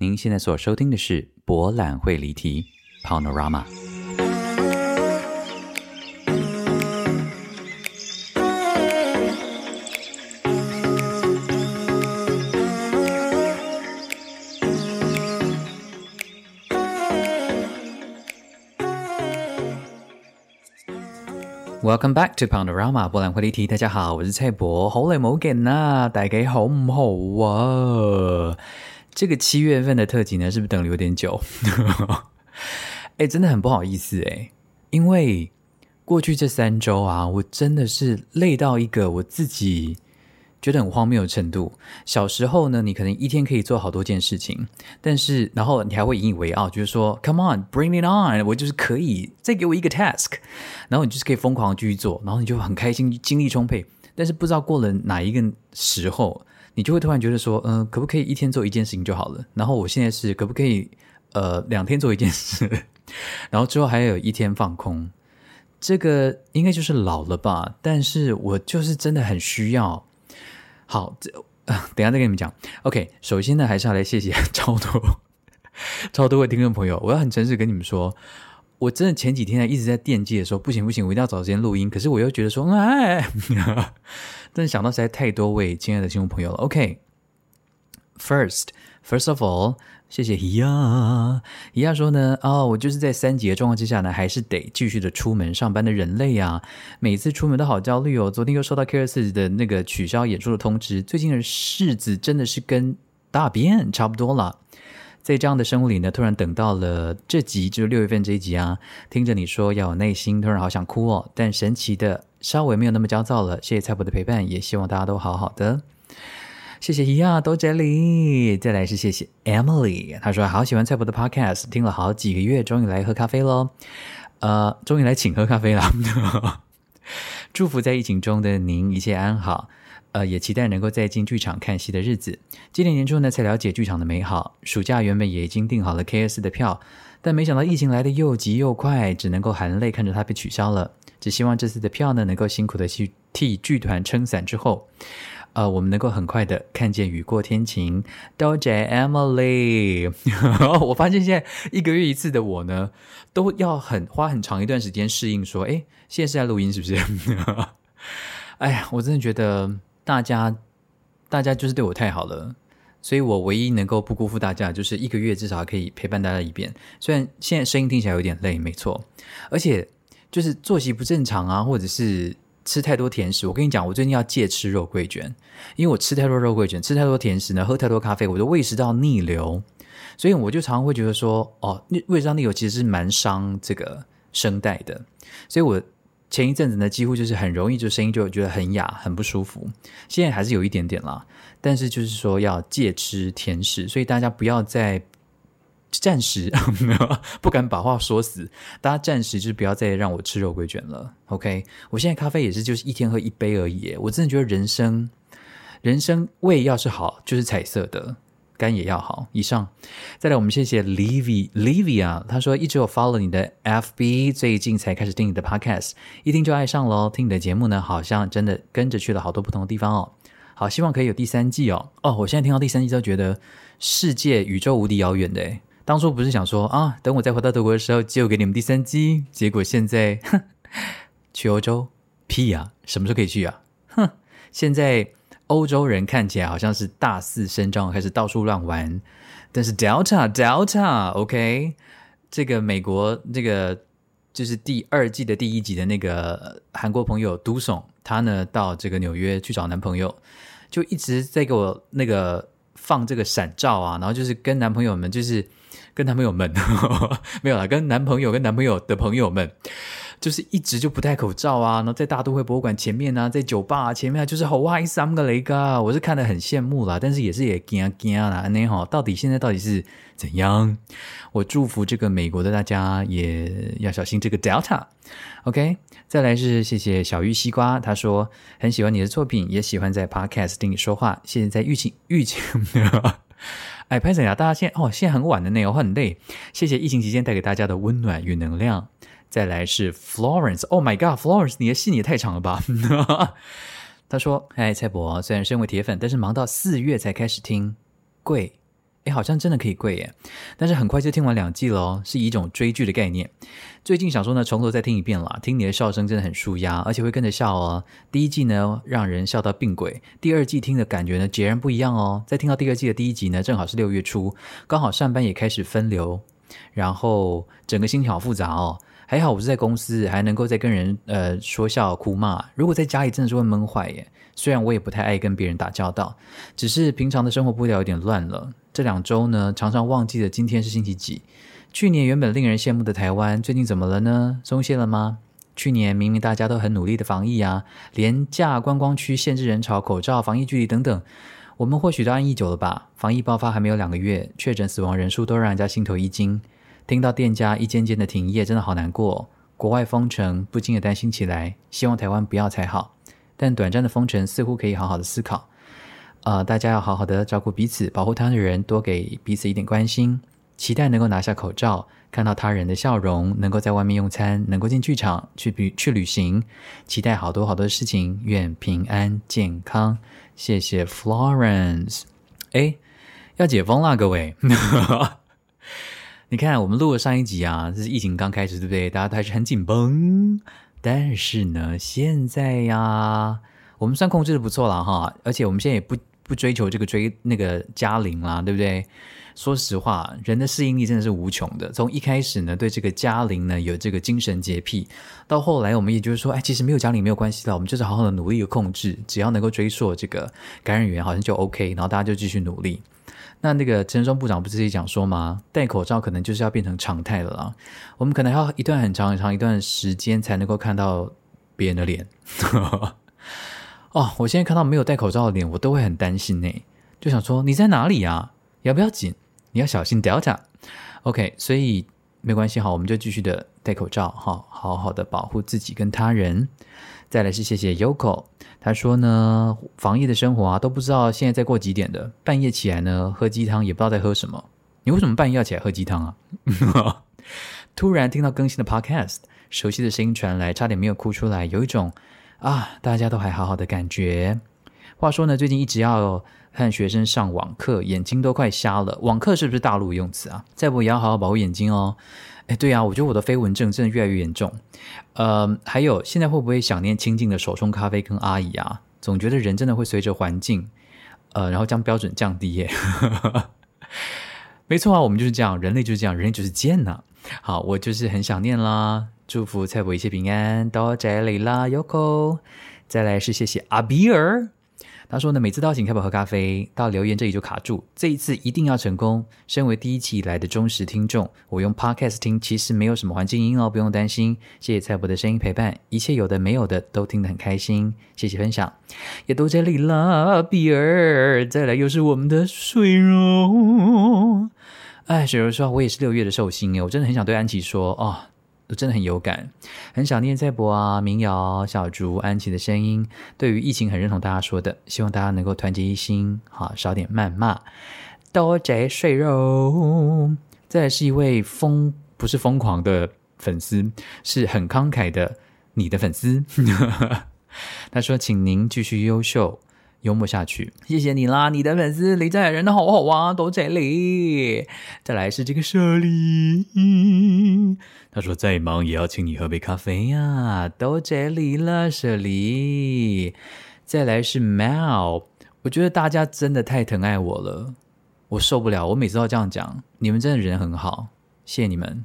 您现在所收听的是《博览会离题》（Panorama）。Welcome back to Panorama 博览会离题。大家好，我是蔡博，好耐冇见啦，大家好唔好啊？这个七月份的特辑呢，是不是等了有点久？哎，真的很不好意思哎，因为过去这三周啊，我真的是累到一个我自己觉得很荒谬的程度。小时候呢，你可能一天可以做好多件事情，但是然后你还会引以为傲，就是说，Come on，bring it on，我就是可以再给我一个 task，然后你就是可以疯狂继续做，然后你就很开心，精力充沛。但是不知道过了哪一个时候。你就会突然觉得说，嗯，可不可以一天做一件事情就好了？然后我现在是可不可以，呃，两天做一件事，然后之后还有一天放空？这个应该就是老了吧？但是我就是真的很需要。好，这等下再跟你们讲。OK，首先呢，还是要来谢谢 超多超多位听众朋友。我要很诚实跟你们说，我真的前几天一直在惦记的时候，不行不行，我一定要找时间录音。可是我又觉得说，哎。但是想到实在太多位亲爱的听众朋友了。OK，First，First of all，谢谢伊亚。伊亚说呢，哦，我就是在三级的状况之下呢，还是得继续的出门上班的人类呀。每次出门都好焦虑哦。昨天又收到 K 二四的那个取消演出的通知。最近的日子真的是跟大便差不多了。在这样的生活里呢，突然等到了这集，就是六月份这一集啊，听着你说要有耐心，突然好想哭哦。但神奇的。稍微没有那么焦躁了，谢谢蔡伯的陪伴，也希望大家都好好的。谢谢伊亚多这里，再来是谢谢 Emily，她说好喜欢蔡伯的 Podcast，听了好几个月，终于来喝咖啡喽。呃，终于来请喝咖啡了。祝福在疫情中的您一切安好，呃，也期待能够再进剧场看戏的日子。今年年初呢才了解剧场的美好，暑假原本也已经订好了 KS 的票，但没想到疫情来的又急又快，只能够含泪看着它被取消了。只希望这次的票呢，能够辛苦的去替剧团撑伞之后，呃，我们能够很快的看见雨过天晴。多谢 Emily，我发现现在一个月一次的我呢，都要很花很长一段时间适应。说，哎，现在是在录音是不是？哎呀，我真的觉得大家大家就是对我太好了，所以我唯一能够不辜负大家，就是一个月至少可以陪伴大家一遍。虽然现在声音听起来有点累，没错，而且。就是作息不正常啊，或者是吃太多甜食。我跟你讲，我最近要戒吃肉桂卷，因为我吃太多肉桂卷，吃太多甜食呢，喝太多咖啡，我的胃食道逆流，所以我就常常会觉得说，哦，胃食道逆流其实是蛮伤这个声带的。所以我前一阵子呢，几乎就是很容易就声音就觉得很哑，很不舒服。现在还是有一点点啦，但是就是说要戒吃甜食，所以大家不要再。暂时 不敢把话说死，大家暂时就不要再让我吃肉桂卷了。OK，我现在咖啡也是就是一天喝一杯而已。我真的觉得人生，人生胃要是好就是彩色的，肝也要好。以上，再来我们谢谢 Livy Livia，他说一直有 follow 你的 FB，最近才开始听你的 Podcast，一听就爱上了。听你的节目呢，好像真的跟着去了好多不同的地方哦。好，希望可以有第三季哦。哦，我现在听到第三季都觉得世界宇宙无敌遥远的。当初不是想说啊，等我再回到德国的时候，就给你们第三季。结果现在，哼，去欧洲屁呀，什么时候可以去啊？哼，现在欧洲人看起来好像是大肆声张，开始到处乱玩。但是 Delta Delta，OK，这个美国这个就是第二季的第一集的那个韩国朋友都怂，他呢到这个纽约去找男朋友，就一直在给我那个放这个闪照啊，然后就是跟男朋友们就是。跟男朋友们 没有啦，跟男朋友跟男朋友的朋友们，就是一直就不戴口罩啊，然后在大都会博物馆前面啊，在酒吧前面啊，就是好哇一三个雷噶，我是看得很羡慕啦，但是也是也惊惊啦，那哈，到底现在到底是怎样？我祝福这个美国的大家也要小心这个 Delta。OK，再来是谢谢小玉西瓜，他说很喜欢你的作品，也喜欢在 Podcast 听你说话，谢谢在疫情疫情。哎，潘森呀，大家现哦，现在很晚的呢，我很累。谢谢疫情期间带给大家的温暖与能量。再来是 Florence，Oh my God，Florence，你的戏你也太长了吧？他说：“哎，蔡博，虽然身为铁粉，但是忙到四月才开始听，贵。”哎，好像真的可以跪耶。但是很快就听完两季了，是一种追剧的概念。最近想说呢，从头再听一遍啦，听你的笑声真的很舒压，而且会跟着笑哦。第一季呢，让人笑到病鬼；第二季听的感觉呢，截然不一样哦。在听到第二季的第一集呢，正好是六月初，刚好上班也开始分流，然后整个心情好复杂哦。还好我是在公司，还能够再跟人呃说笑哭骂。如果在家里，真的是会闷坏耶。虽然我也不太爱跟别人打交道，只是平常的生活步调有点乱了。这两周呢，常常忘记了今天是星期几。去年原本令人羡慕的台湾，最近怎么了呢？松懈了吗？去年明明大家都很努力的防疫啊，廉价观光区限制人潮、口罩、防疫距离等等，我们或许都安逸久了吧？防疫爆发还没有两个月，确诊死亡人数都让人家心头一惊。听到店家一间间的停业，真的好难过。国外封城，不禁也担心起来。希望台湾不要才好。但短暂的封城似乎可以好好的思考，呃，大家要好好的照顾彼此，保护他的人，多给彼此一点关心。期待能够拿下口罩，看到他人的笑容，能够在外面用餐，能够进剧场去旅去旅行。期待好多好多事情，愿平安健康。谢谢 Florence。哎，要解封啦，各位！你看，我们录了上一集啊，这是疫情刚开始，对不对？大家都还是很紧绷。但是呢，现在呀，我们算控制的不错了哈，而且我们现在也不不追求这个追那个加零啦，对不对？说实话，人的适应力真的是无穷的。从一开始呢，对这个加零呢有这个精神洁癖，到后来我们也就是说，哎，其实没有加零没有关系的，我们就是好好的努力的控制，只要能够追溯这个感染源，好像就 OK，然后大家就继续努力。那那个陈松部长不是也讲说吗？戴口罩可能就是要变成常态了啦。我们可能要一段很长很长一段时间才能够看到别人的脸。哦，我现在看到没有戴口罩的脸，我都会很担心呢。就想说你在哪里呀？要不要紧？你要小心 Delta。OK，所以没关系哈，我们就继续的戴口罩哈，好好的保护自己跟他人。再来是谢谢 Yoko。他说呢，防疫的生活啊，都不知道现在在过几点的。半夜起来呢，喝鸡汤也不知道在喝什么。你为什么半夜要起来喝鸡汤啊？突然听到更新的 Podcast，熟悉的声音传来，差点没有哭出来，有一种啊，大家都还好好的感觉。话说呢，最近一直要和学生上网课，眼睛都快瞎了。网课是不是大陆用词啊？再不也要好好保护眼睛哦。哎，对啊，我觉得我的飞蚊症真的越来越严重。呃，还有现在会不会想念清静的手冲咖啡跟阿姨啊？总觉得人真的会随着环境，呃，然后将标准降低耶。没错啊，我们就是这样，人类就是这样，人类就是贱呐。好，我就是很想念啦。祝福蔡伯一切平安，多谢你啦，Yoko。再来是谢谢阿比尔。他说呢，每次都要请开宝喝咖啡，到留言这里就卡住。这一次一定要成功。身为第一期以来的忠实听众，我用 Podcast 听，其实没有什么环境音哦，不用担心。谢谢蔡伯的声音陪伴，一切有的没有的都听得很开心。谢谢分享，也都在里啦，比尔。再来又是我们的水柔。哎，水柔说，我也是六月的寿星哎，我真的很想对安琪说哦。都真的很有感，很想念在博啊，民谣、小竹、安琪的声音。对于疫情很认同大家说的，希望大家能够团结一心，好少点谩骂。多贼碎肉，再来是一位疯不是疯狂的粉丝，是很慷慨的你的粉丝。他说：“请您继续优秀。”幽默下去，谢谢你啦！你的粉丝李在人的好好啊，都这里。再来是这个舍利，他说再忙也要请你喝杯咖啡呀，都这里了，舍利。再来是 Mal，我觉得大家真的太疼爱我了，我受不了，我每次都这样讲，你们真的人很好，谢谢你们。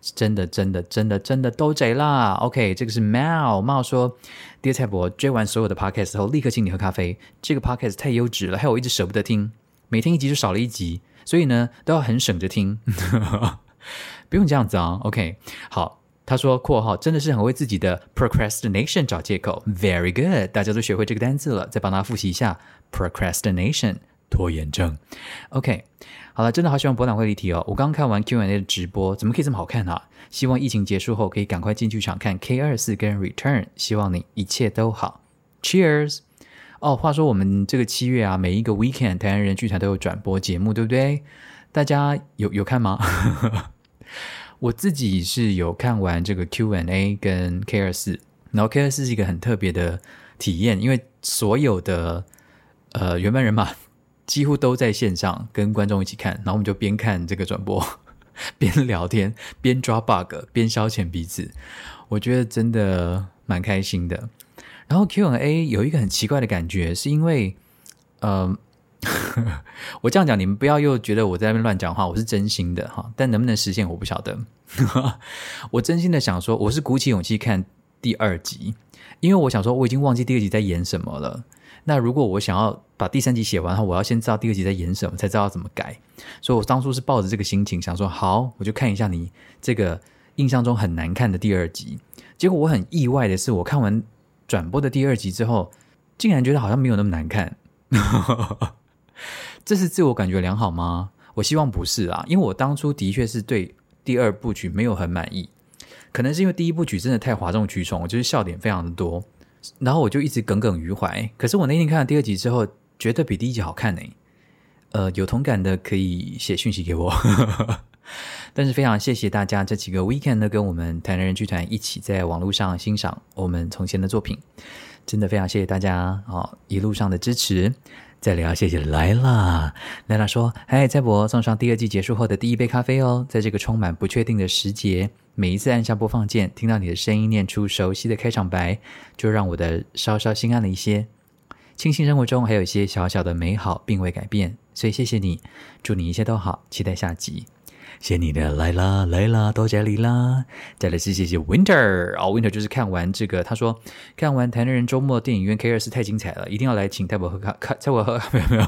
真的，真的，真的，真的都贼啦！OK，这个是 Mal，Mal 说，第二蔡伯追完所有的 Podcast 后，立刻请你喝咖啡。这个 Podcast 太优质了，害我一直舍不得听，每天一集就少了一集，所以呢，都要很省着听。不用这样子啊，OK，好。他说（括号）真的是很为自己的 procrastination 找借口，Very good，大家都学会这个单字了，再帮他复习一下 procrastination 拖延症。OK。好了，真的好喜欢博览会离题哦！我刚看完 Q&A 的直播，怎么可以这么好看啊？希望疫情结束后可以赶快进剧场看 K 二四跟 Return，希望你一切都好。Cheers！哦，话说我们这个七月啊，每一个 weekend 台湾人剧团都有转播节目，对不对？大家有有看吗？我自己是有看完这个 Q&A 跟 K 二四，然后 K 二四是一个很特别的体验，因为所有的呃原班人马。几乎都在线上跟观众一起看，然后我们就边看这个转播，边聊天，边抓 bug，边消遣彼此。我觉得真的蛮开心的。然后 Q&A 有一个很奇怪的感觉，是因为，呃，我这样讲你们不要又觉得我在那边乱讲话，我是真心的哈。但能不能实现我不晓得。我真心的想说，我是鼓起勇气看第二集，因为我想说我已经忘记第二集在演什么了。那如果我想要把第三集写完的话，我要先知道第二集在演什么，才知道怎么改。所以我当初是抱着这个心情想说，好，我就看一下你这个印象中很难看的第二集。结果我很意外的是，我看完。转播的第二集之后，竟然觉得好像没有那么难看，这是自我感觉良好吗？我希望不是啊，因为我当初的确是对第二部曲没有很满意，可能是因为第一部曲真的太哗众取宠，我就是笑点非常的多，然后我就一直耿耿于怀。可是我那天看了第二集之后，觉得比第一集好看呢。呃，有同感的可以写讯息给我。但是非常谢谢大家这几个 weekend 的，跟我们台南人剧团一起在网络上欣赏我们从前的作品，真的非常谢谢大家啊一路上的支持。再聊，谢谢来啦，来啦说，嗨，蔡博送上第二季结束后的第一杯咖啡哦，在这个充满不确定的时节，每一次按下播放键，听到你的声音念出熟悉的开场白，就让我的稍稍心安了一些。庆幸生活中还有一些小小的美好并未改变，所以谢谢你，祝你一切都好，期待下集。谢你的来啦来啦，多谢你啦！再来是谢谢 Winter 哦，Winter 就是看完这个，他说看完台南人周末电影院 K 二四太精彩了，一定要来请泰伯喝咖，看泰伯喝没有没有？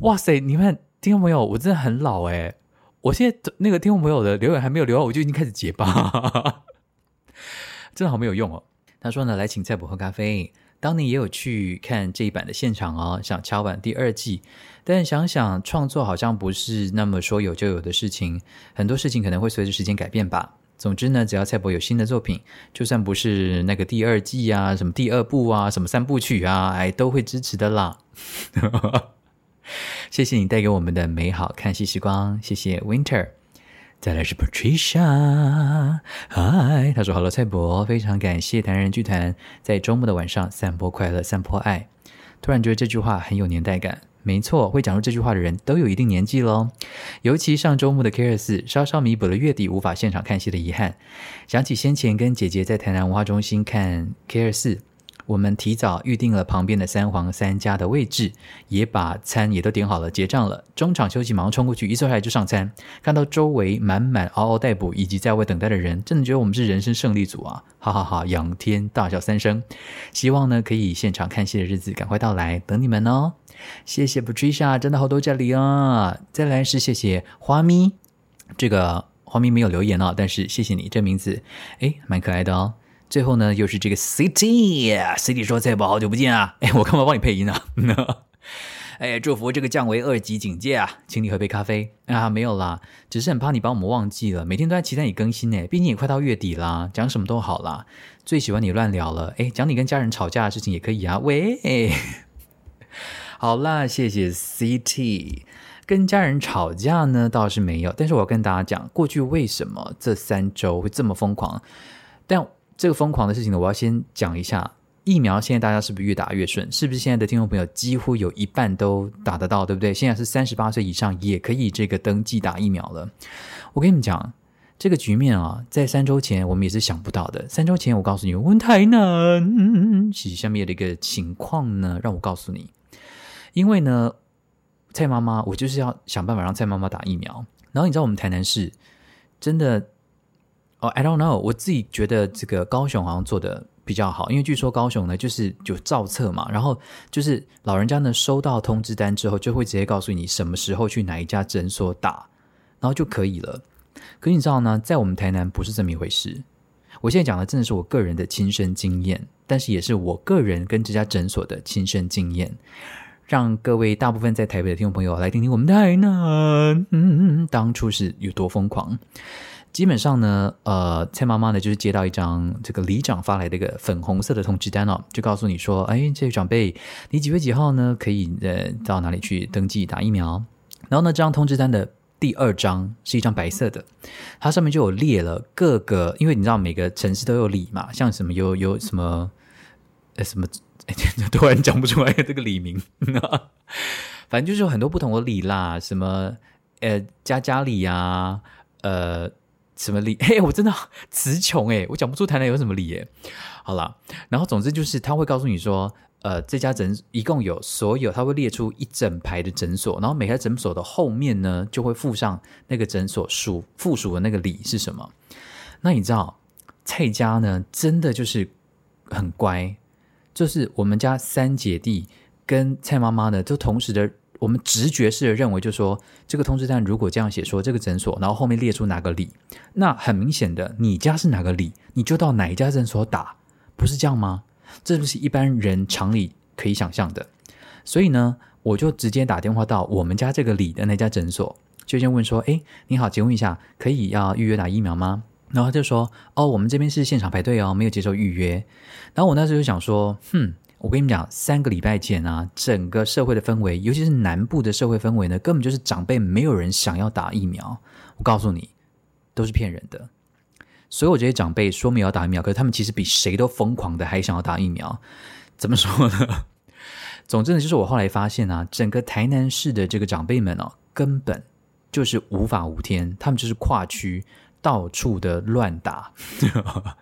哇塞，你们听众朋友，我真的很老哎！我现在那个听众朋友的留言还没有留，我就已经开始结巴，真的好没有用哦。他说呢，来请蔡伯喝咖啡。当你也有去看这一版的现场哦，想敲完第二季，但想想创作好像不是那么说有就有的事情，很多事情可能会随着时间改变吧。总之呢，只要蔡博有新的作品，就算不是那个第二季啊，什么第二部啊，什么三部曲啊，哎，都会支持的啦。谢谢你带给我们的美好看戏时光，谢谢 Winter。再来是 Patricia，嗨，他说：“Hello，蔡博，非常感谢谈人剧团在周末的晚上散播快乐、散播爱。突然觉得这句话很有年代感。没错，会讲出这句话的人都有一定年纪喽。尤其上周末的 K 二四，稍稍弥补了月底无法现场看戏的遗憾。想起先前跟姐姐在台南文化中心看 K 二四。”我们提早预定了旁边的三皇三家的位置，也把餐也都点好了，结账了。中场休息，马上冲过去，一坐下来就上餐。看到周围满满嗷嗷待哺以及在外等待的人，真的觉得我们是人生胜利组啊！哈哈哈，仰天大笑三声。希望呢，可以现场看戏的日子赶快到来，等你们哦。谢谢 Patricia，真的好多这里啊。再来是谢谢花咪，这个花咪没有留言哦，但是谢谢你，这名字诶，蛮可爱的哦。最后呢，又是这个 City，City 说：“菜宝，好久不见啊！哎，我干嘛帮你配音呢？哎，祝福这个降为二级警戒啊，请你喝杯咖啡啊！没有啦，只是很怕你把我们忘记了。每天都在期待你更新呢，毕竟也快到月底啦，讲什么都好啦。最喜欢你乱聊了，哎，讲你跟家人吵架的事情也可以啊。喂，好啦，谢谢 City，跟家人吵架呢倒是没有，但是我要跟大家讲，过去为什么这三周会这么疯狂，但。这个疯狂的事情呢，我要先讲一下疫苗。现在大家是不是越打越顺？是不是现在的听众朋友几乎有一半都打得到，对不对？现在是三十八岁以上也可以这个登记打疫苗了。我跟你们讲，这个局面啊，在三周前我们也是想不到的。三周前我告诉你，问台南是下面的一个情况呢，让我告诉你，因为呢，蔡妈妈，我就是要想办法让蔡妈妈打疫苗。然后你知道我们台南市真的。哦，I don't know，我自己觉得这个高雄好像做的比较好，因为据说高雄呢就是有造册嘛，然后就是老人家呢收到通知单之后，就会直接告诉你什么时候去哪一家诊所打，然后就可以了。可你知道呢，在我们台南不是这么一回事。我现在讲的真的是我个人的亲身经验，但是也是我个人跟这家诊所的亲身经验，让各位大部分在台北的听众朋友来听听我们台南，嗯，当初是有多疯狂。基本上呢，呃，蔡妈妈呢就是接到一张这个里长发来的一个粉红色的通知单哦，就告诉你说，哎，这位长辈，你几月几号呢可以呃到哪里去登记打疫苗？然后呢，这张通知单的第二张是一张白色的，它上面就有列了各个，因为你知道每个城市都有里嘛，像什么有有什么呃什么突然讲不出来这个李明，反正就是有很多不同的李啦，什么呃家家里啊，呃什么理，嘿，我真的词穷哎，我讲不出台南有什么理耶。好了，然后总之就是他会告诉你说，呃，这家诊一共有所有，他会列出一整排的诊所，然后每家诊所的后面呢就会附上那个诊所属附属的那个理是什么。那你知道蔡家呢，真的就是很乖。就是我们家三姐弟跟蔡妈妈呢，都同时的，我们直觉式的认为，就说这个通知单如果这样写，说这个诊所，然后后面列出哪个里，那很明显的，你家是哪个里，你就到哪一家诊所打，不是这样吗？这不是一般人常理可以想象的。所以呢，我就直接打电话到我们家这个里的那家诊所，就先问说：“哎，你好，请问一下，可以要预约打疫苗吗？”然后他就说：“哦，我们这边是现场排队哦，没有接受预约。”然后我那时候就想说：“哼，我跟你们讲，三个礼拜前啊，整个社会的氛围，尤其是南部的社会氛围呢，根本就是长辈没有人想要打疫苗。我告诉你，都是骗人的。所有这些长辈说没有打疫苗，可是他们其实比谁都疯狂的还想要打疫苗。怎么说呢？总之呢，就是我后来发现啊，整个台南市的这个长辈们哦，根本就是无法无天，他们就是跨区。”到处的乱打，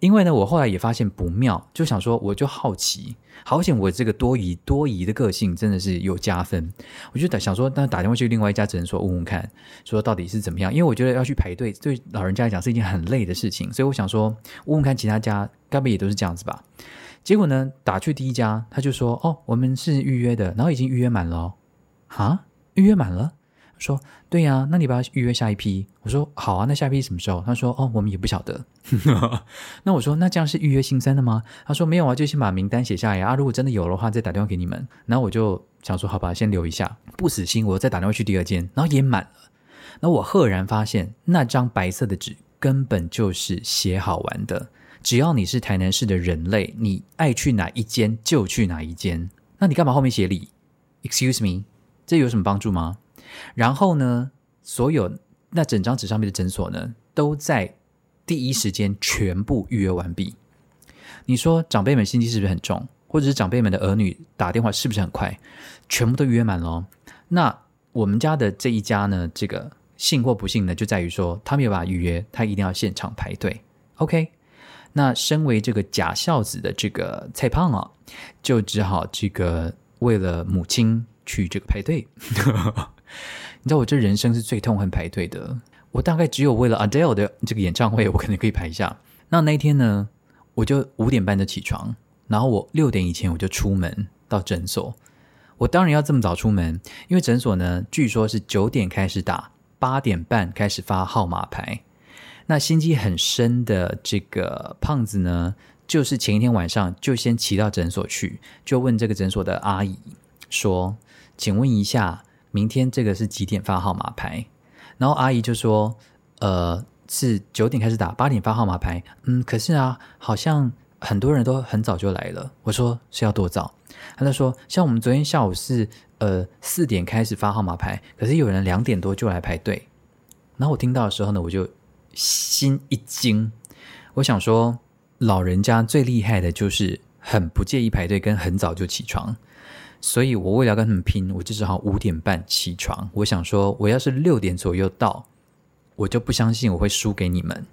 因为呢，我后来也发现不妙，就想说，我就好奇，好险我这个多疑多疑的个性真的是有加分。我就打想说，那打电话去另外一家诊所问问看，说到底是怎么样？因为我觉得要去排队，对老人家来讲是一件很累的事情，所以我想说问问看其他家，该不也都是这样子吧？结果呢，打去第一家，他就说，哦，我们是预约的，然后已经预约满了，哈，预约满了。说对呀，那你把预约下一批。我说好啊，那下一批什么时候？他说哦，我们也不晓得。那我说那这样是预约新生的吗？他说没有啊，就先把名单写下来啊。如果真的有的话，再打电话给你们。然后我就想说好吧，先留一下，不死心，我再打电话去第二间，然后也满了。那我赫然发现，那张白色的纸根本就是写好玩的。只要你是台南市的人类，你爱去哪一间就去哪一间。那你干嘛后面写李？Excuse me，这有什么帮助吗？然后呢，所有那整张纸上面的诊所呢，都在第一时间全部预约完毕。你说长辈们心机是不是很重？或者是长辈们的儿女打电话是不是很快？全部都预约满了。那我们家的这一家呢，这个幸或不幸呢，就在于说他没有办法预约，他一定要现场排队。OK，那身为这个假孝子的这个蔡胖啊，就只好这个为了母亲去这个排队。你知道我这人生是最痛恨排队的。我大概只有为了 Adele 的这个演唱会，我可能可以排一下。那那一天呢，我就五点半就起床，然后我六点以前我就出门到诊所。我当然要这么早出门，因为诊所呢，据说是九点开始打，八点半开始发号码牌。那心机很深的这个胖子呢，就是前一天晚上就先骑到诊所去，就问这个诊所的阿姨说：“请问一下。”明天这个是几点发号码牌？然后阿姨就说：“呃，是九点开始打，八点发号码牌。”嗯，可是啊，好像很多人都很早就来了。我说是要多早？他就说：“像我们昨天下午是呃四点开始发号码牌，可是有人两点多就来排队。”然后我听到的时候呢，我就心一惊。我想说，老人家最厉害的就是很不介意排队，跟很早就起床。所以我为了跟他们拼，我就只好五点半起床。我想说，我要是六点左右到，我就不相信我会输给你们，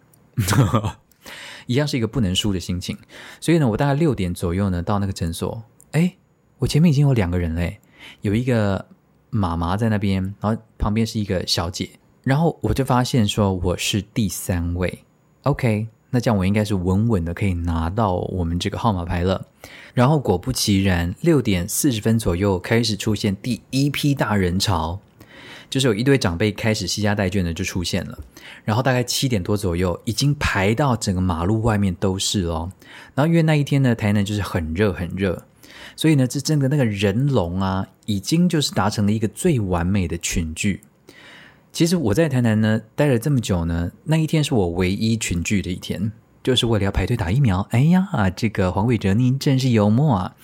一样是一个不能输的心情。所以呢，我大概六点左右呢到那个诊所，哎，我前面已经有两个人嘞，有一个妈妈在那边，然后旁边是一个小姐，然后我就发现说我是第三位，OK。那这样我应该是稳稳的可以拿到我们这个号码牌了。然后果不其然，六点四十分左右开始出现第一批大人潮，就是有一堆长辈开始西家带眷的就出现了。然后大概七点多左右，已经排到整个马路外面都是哦。然后因为那一天呢，台南就是很热很热，所以呢，这真的那个人龙啊，已经就是达成了一个最完美的群聚。其实我在台南呢待了这么久呢，那一天是我唯一群聚的一天，就是为了要排队打疫苗。哎呀，这个黄伟哲您真是幽默啊！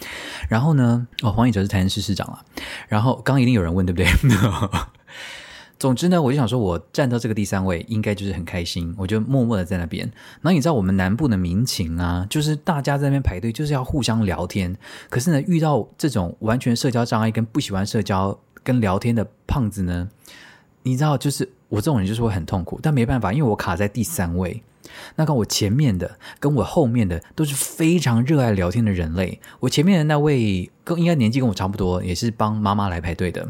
然后呢，哦，黄伟哲是台南市市长啊。然后刚刚一定有人问对不对？总之呢，我就想说，我站到这个第三位，应该就是很开心，我就默默的在那边。然后你知道我们南部的民情啊，就是大家在那边排队，就是要互相聊天。可是呢，遇到这种完全社交障碍跟不喜欢社交跟聊天的胖子呢，你知道，就是我这种人就是会很痛苦，但没办法，因为我卡在第三位。那个我前面的，跟我后面的都是非常热爱聊天的人类。我前面的那位，跟应该年纪跟我差不多，也是帮妈妈来排队的。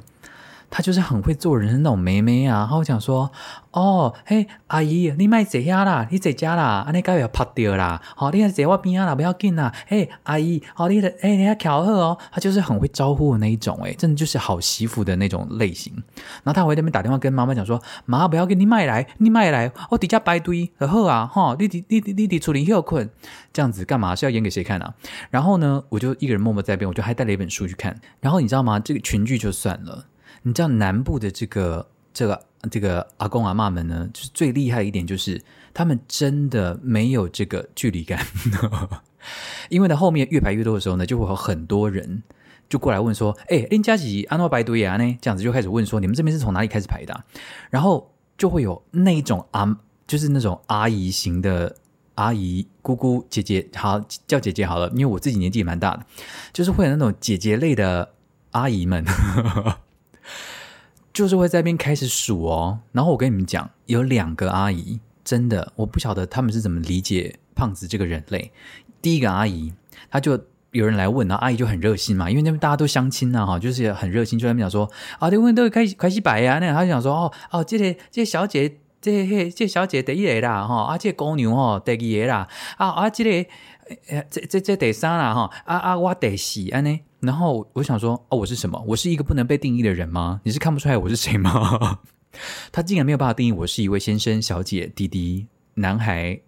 他就是很会做人的那种妹妹啊，然后讲说：“哦，嘿，阿姨，你卖这家啦，你这家啦，安尼该要拍掉啦，好，你在我边啦，不要紧啦，嘿，阿姨，好，你的，哎，你要巧贺哦。”他就是很会招呼的那一种，哎，真的就是好媳妇的那种类型。然后他回那边打电话跟妈妈讲说：“妈，不要给你卖来，你卖来，我底下排队，很好啊，哈，你你你你你处理又困，这样子干嘛？是要演给谁看啊？”然后呢，我就一个人默默在边，我就还带了一本书去看。然后你知道吗？这个群聚就算了。你知道南部的这个这个这个阿公阿妈们呢，就是最厉害一点，就是他们真的没有这个距离感。因为呢，后面越排越多的时候呢，就会有很多人就过来问说：“哎，林佳吉阿诺白堆啊呢？”这样子就开始问说：“你们这边是从哪里开始排的？”然后就会有那种阿，就是那种阿姨型的阿姨、姑姑、姐姐，好叫姐姐好了，因为我自己年纪也蛮大的，就是会有那种姐姐类的阿姨们。就是会在边开始数哦，然后我跟你们讲，有两个阿姨，真的我不晓得他们是怎么理解胖子这个人类。第一个阿姨，她就有人来问，然后阿姨就很热心嘛，因为那边大家都相亲啊，哈，就是很热心，就在那边讲说啊，这问都开开西白呀，那他就讲说哦哦，这个这小姐，这这小姐第一个啦，哈，啊，这姑娘哦第二个啦，啊啊，这个这这这第三啦，哈，啊啊，我第四安呢。然后我想说，哦，我是什么？我是一个不能被定义的人吗？你是看不出来我是谁吗？他竟然没有办法定义我是一位先生、小姐、弟弟、男孩、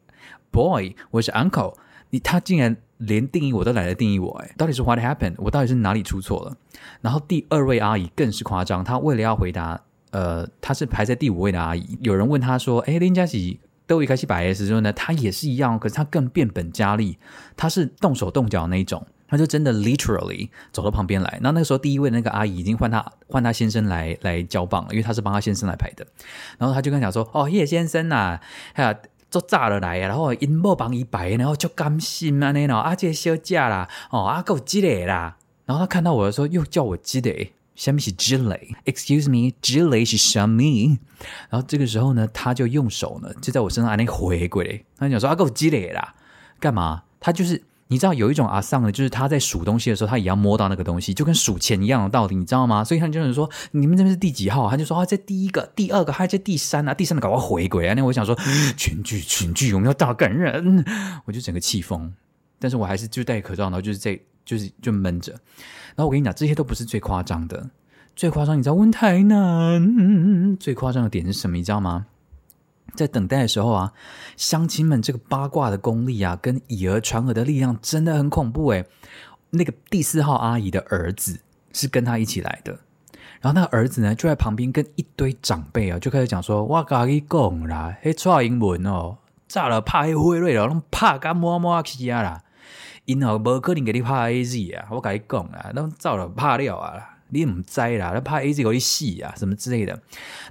boy，我是 uncle。你他竟然连定义我都懒得定义我，哎，到底是 what happened？我到底是哪里出错了？然后第二位阿姨更是夸张，她为了要回答，呃，她是排在第五位的阿姨。有人问她说，哎，林佳琪都一开始摆 S 之后呢，她也是一样，可是她更变本加厉，她是动手动脚那一种。他就真的 literally 走到旁边来，那那个时候第一位那个阿姨已经换他换他先生来来交棒了，因为他是帮他先生来排的。然后他就跟他讲说：“哦，叶先生呐，哎呀，做炸了来呀，然后因莫帮伊排，然后就甘心啊那喏，阿姐休假啦，哦，阿够积累啦。然后他看到我的时候，又叫我积累，下面是积累，excuse me，积累是什么？然后这个时候呢，他就用手呢，就在我身上按那回归，他讲说：阿够积累啦，干嘛？他就是。你知道有一种阿丧呢，就是他在数东西的时候，他也要摸到那个东西，就跟数钱一样的道理，你知道吗？所以他就是说，你们这边是第几号？他就说啊，这第一个、第二个，还在第三啊，第三个搞快回归啊！那我想说，群聚群聚，我们要大感人，我就整个气疯。但是我还是就戴口罩，然后就是在就是就闷着。然后我跟你讲，这些都不是最夸张的，最夸张你知道温台南最夸张的点是什么？你知道吗？在等待的时候啊，乡亲们这个八卦的功力啊，跟以讹传讹的力量真的很恐怖诶。那个第四号阿姨的儿子是跟他一起来的，然后那个儿子呢就在旁边跟一堆长辈啊就开始讲说：“我跟你讲啦，迄蔡英文哦，炸了怕迄辉瑞了，拢怕干摸摸去啊啦，因后无可能给你怕 A Z 啊，我跟你讲啦，拢炸了怕了啊啦。”你唔栽啦，他怕 A Z 有一戏啊，什么之类的。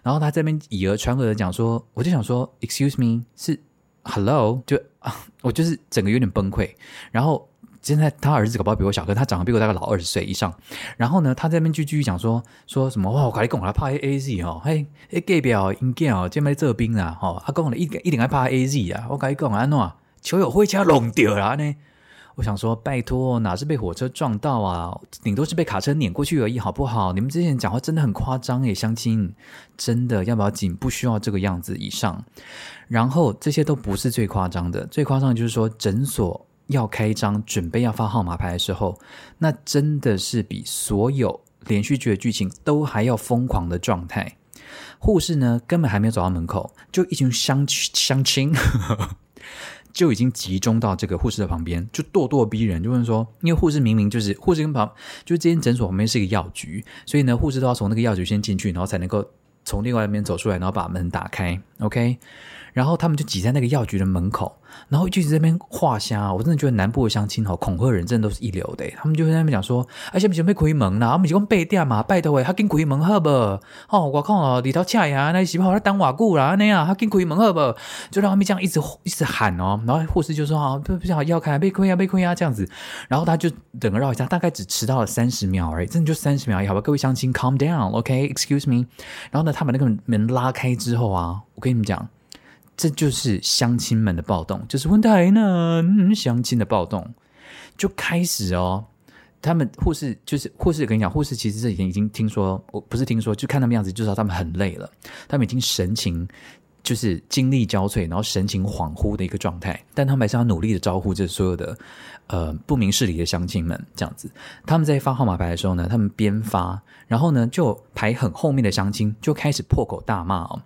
然后他这边以讹传讹的讲说，我就想说，Excuse me，是 Hello，就啊，我就是整个有点崩溃。然后现在他儿子搞不好比我小，可他长得比我大概老二十岁以上。然后呢，他这边就继续讲说说什么哇，我跟你讲，他怕 A Z 哦，嘿，哎，隔壁哦，应该哦，这边这兵啊，吼，他讲了一一定还怕 A Z 啊，我跟你讲安诺，球友回家弄掉了呢。我想说，拜托，哪是被火车撞到啊？顶多是被卡车碾过去而已，好不好？你们之前讲话真的很夸张诶，相亲真的要不要紧？不需要这个样子以上。然后这些都不是最夸张的，最夸张的就是说，诊所要开张，准备要发号码牌的时候，那真的是比所有连续剧的剧情都还要疯狂的状态。护士呢，根本还没有走到门口，就一群相相亲。就已经集中到这个护士的旁边，就咄咄逼人，就问说：因为护士明明就是护士跟旁，就是这间诊所旁边是一个药局，所以呢，护士都要从那个药局先进去，然后才能够从另外一边走出来，然后把门打开。OK，然后他们就挤在那个药局的门口，然后一直在那边画虾。我真的觉得南部的相亲哦，恐吓人真的都是一流的。他们就在那边讲说，而且不是没开门啦，我们是讲八点嘛，拜托诶，他紧开门好不？哦，我靠哦，里头恰呀，那是不好在等瓦固啦，那样他紧开门好不？就让他们这样一直一直喊哦。然后护士就说啊，不不想要开，被亏啊，被亏啊这样子。然后他就整个绕一下，大概只迟到了三十秒而已，真的就三十秒，好吧？各位相亲，calm down，OK，excuse me。然后呢，他把那个门拉开之后啊，我跟你们讲。这就是相亲们的暴动，就是温台呢相亲的暴动就开始哦。他们护士就是护士，跟你讲，护士其实这几天已经听说，我不是听说，就看他们样子就知道他们很累了，他们已经神情就是精力交瘁，然后神情恍惚的一个状态。但他们还是要努力的招呼这所有的呃不明事理的乡亲们，这样子。他们在发号码牌的时候呢，他们边发，然后呢就排很后面的乡亲就开始破口大骂哦，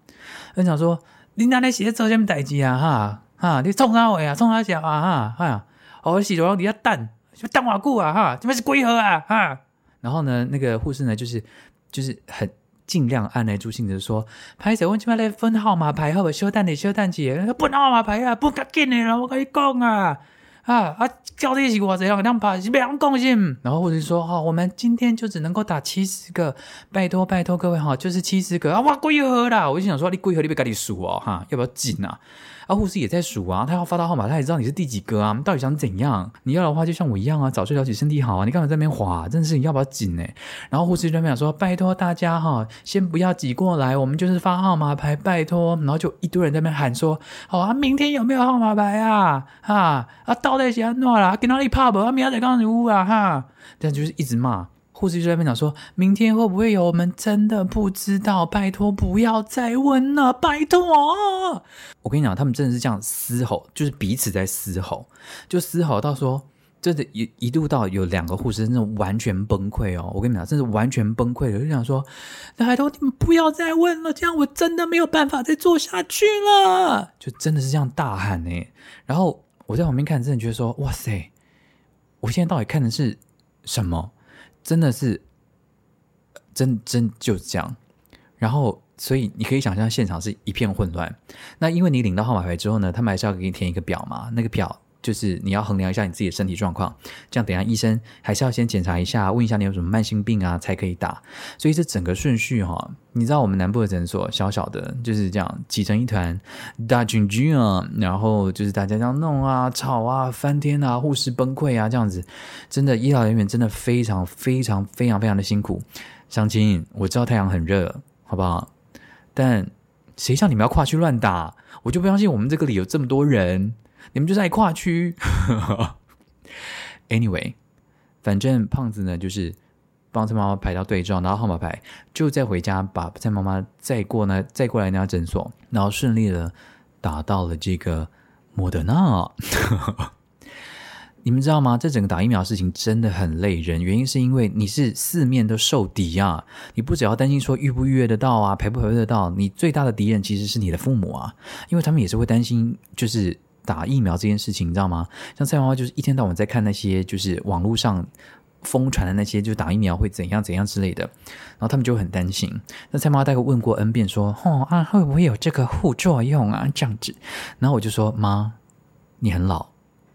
就想说。你那里是在做什么代志啊？哈哈，你冲啥话啊？冲啥笑啊？哈哈，我是说你要等，等我久啊？哈，什么是几号啊？哈，然后呢，那个护士呢，就是就是很尽量按耐住性子说，拍者我今麦来分号码牌，好不？小等你，小等姐，分号码牌啊，不赶紧的啦，我跟你讲啊。啊啊！交的是我怎样两把是两公斤，然后或者说哈，我们今天就只能够打七十个，拜托拜托各位哈，就是七十个啊！哇，贵盒啦！我就想说，你贵盒你别赶紧数哦哈，要不要紧啊？啊，护士也在数啊，他要发到号码，他也知道你是第几个啊？到底想怎样？你要的话，就像我一样啊，早睡早起身体好啊！你干嘛在那边滑？真的是你要不要紧呢？然后护士就那边讲说，拜托大家哈，先不要挤过来，我们就是发号码牌，拜托。然后就一堆人在那边喊说，好啊，明天有没有号码牌啊？啊啊，到底是安怎啦？跟哪里怕不？啊，明仔刚刚屋啊哈，这样就是一直骂。护士就在那边讲说，明天会不会有？我们真的不知道，拜托不要再问了，拜托。我跟你讲，他们真的是这样嘶吼，就是彼此在嘶吼，就嘶吼到说，真的一一度到有两个护士真的完全崩溃哦。我跟你讲，真是完全崩溃了，就想说，拜托你们不要再问了，这样我真的没有办法再做下去了，就真的是这样大喊呢。然后我在旁边看，真的觉得说，哇塞，我现在到底看的是什么？真的是，真真就是这样，然后所以你可以想象现场是一片混乱。那因为你领到号码牌之后呢，他们还是要给你填一个表嘛，那个表。就是你要衡量一下你自己的身体状况，这样等下医生还是要先检查一下，问一下你有什么慢性病啊，才可以打。所以这整个顺序哈，你知道我们南部的诊所小小的，就是这样挤成一团大菌菌啊，然后就是大家这样弄啊、吵啊、翻天啊、护士崩溃啊，这样子，真的医疗人员真的非常非常非常非常的辛苦。相亲，我知道太阳很热，好不好？但谁叫你们要跨区乱打？我就不相信我们这个里有这么多人。你们就在跨区。Anyway，反正胖子呢，就是帮蔡妈妈排到对照，拿到号码牌，就再回家把蔡妈妈再过呢，再过来那家诊所，然后顺利的打到了这个莫德纳。你们知道吗？这整个打疫苗的事情真的很累人，原因是因为你是四面都受敌啊！你不只要担心说预不预约得到啊，排不排得到，你最大的敌人其实是你的父母啊，因为他们也是会担心，就是。打疫苗这件事情，你知道吗？像蔡妈妈就是一天到晚在看那些就是网络上疯传的那些，就打疫苗会怎样怎样之类的，然后他们就很担心。那蔡妈妈大概问过 N 遍，说：“哦啊，会不会有这个副作用啊？”这样子，然后我就说：“妈，你很老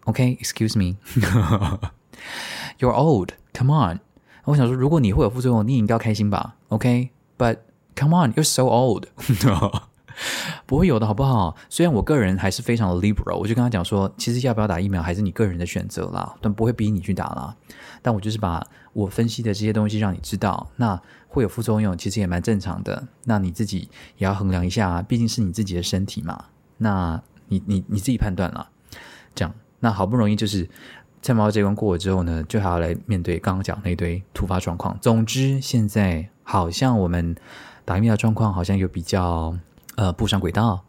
，OK？Excuse me，You're old. Come on。”我想说，如果你会有副作用，你应该开心吧？OK？But come on, you're so old. 不会有的，好不好？虽然我个人还是非常的 liberal，我就跟他讲说，其实要不要打疫苗还是你个人的选择啦，但不会逼你去打啦。但我就是把我分析的这些东西让你知道，那会有副作用，其实也蛮正常的。那你自己也要衡量一下，毕竟是你自己的身体嘛。那你你你自己判断了。这样，那好不容易就是在毛这关过了之后呢，就还要来面对刚刚讲那堆突发状况。总之，现在好像我们打疫苗状况好像有比较。呃，步上轨道，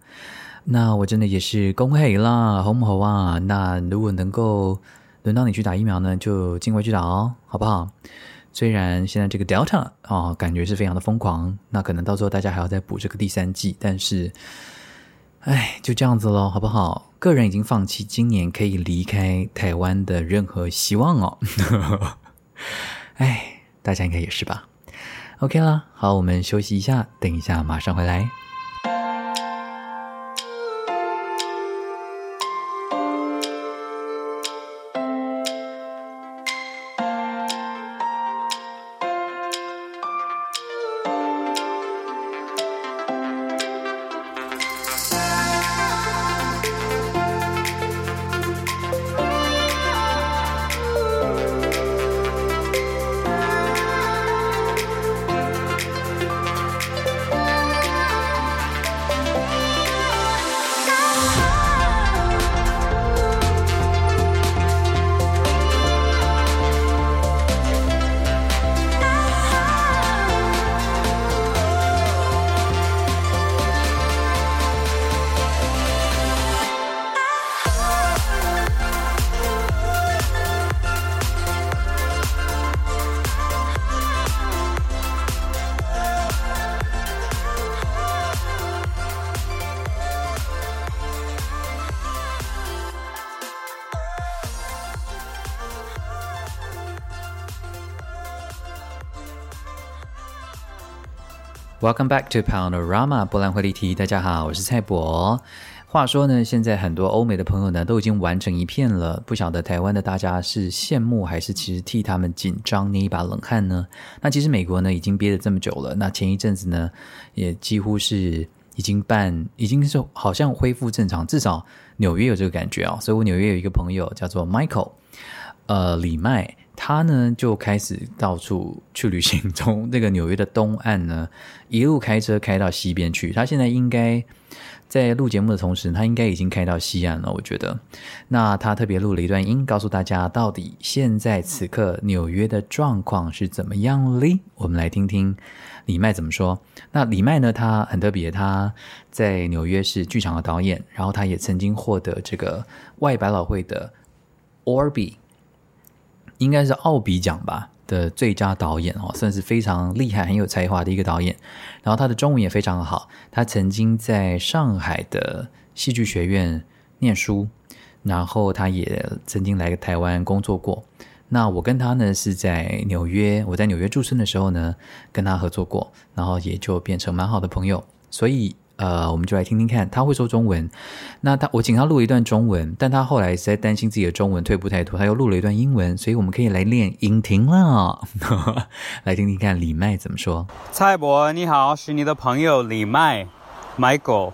那我真的也是恭喜啦，好不好啊？那如果能够轮到你去打疫苗呢，就尽快去打哦，好不好？虽然现在这个 Delta 啊，感觉是非常的疯狂，那可能到时候大家还要再补这个第三季，但是，哎，就这样子喽，好不好？个人已经放弃今年可以离开台湾的任何希望哦。哎，大家应该也是吧？OK 啦，好，我们休息一下，等一下马上回来。Welcome back to Panorama 波兰会立体。大家好，我是蔡博。话说呢，现在很多欧美的朋友呢都已经完成一片了，不晓得台湾的大家是羡慕还是其实替他们紧张捏一把冷汗呢？那其实美国呢已经憋了这么久了，那前一阵子呢也几乎是已经办，已经是好像恢复正常，至少纽约有这个感觉啊。所以我纽约有一个朋友叫做 Michael，呃，李麦。他呢就开始到处去旅行，从那个纽约的东岸呢 一路开车开到西边去。他现在应该在录节目的同时，他应该已经开到西岸了。我觉得，那他特别录了一段音，告诉大家到底现在此刻纽约的状况是怎么样哩。我们来听听李麦怎么说。那李麦呢，他很特别，他在纽约是剧场的导演，然后他也曾经获得这个外百老汇的 Orby。应该是奥比奖吧的最佳导演哦，算是非常厉害、很有才华的一个导演。然后他的中文也非常好，他曾经在上海的戏剧学院念书，然后他也曾经来台湾工作过。那我跟他呢是在纽约，我在纽约驻村的时候呢跟他合作过，然后也就变成蛮好的朋友，所以。呃，我们就来听听看，他会说中文。那他我请他录一段中文，但他后来在担心自己的中文退步太多，他又录了一段英文，所以我们可以来练音停了。来听听看李麦怎么说。蔡博你好，是你的朋友李麦，Michael。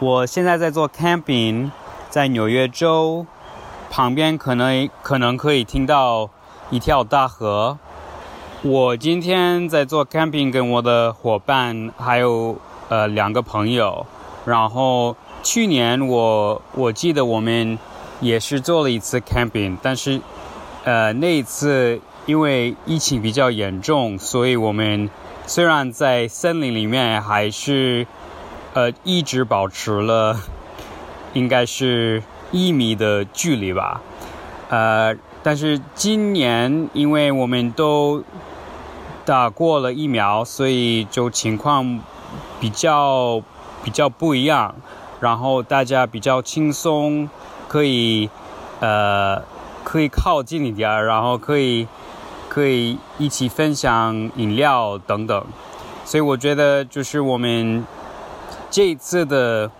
我现在在做 camping，在纽约州旁边，可能可能可以听到一条大河。我今天在做 camping，跟我的伙伴还有。呃，两个朋友，然后去年我我记得我们也是做了一次 camping，但是呃那一次因为疫情比较严重，所以我们虽然在森林里面，还是呃一直保持了应该是一米的距离吧，呃，但是今年因为我们都打过了疫苗，所以就情况。比较比较不一样，然后大家比较轻松，可以呃可以靠近一点，然后可以可以一起分享饮料等等，所以我觉得就是我们这一次的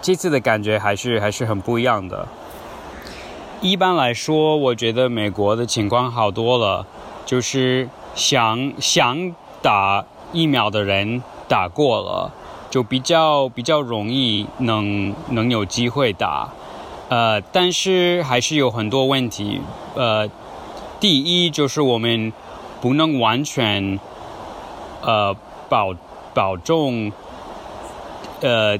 这次的感觉还是还是很不一样的。一般来说，我觉得美国的情况好多了，就是想想打疫苗的人。打过了，就比较比较容易能能有机会打，呃，但是还是有很多问题，呃，第一就是我们不能完全呃保保重，呃，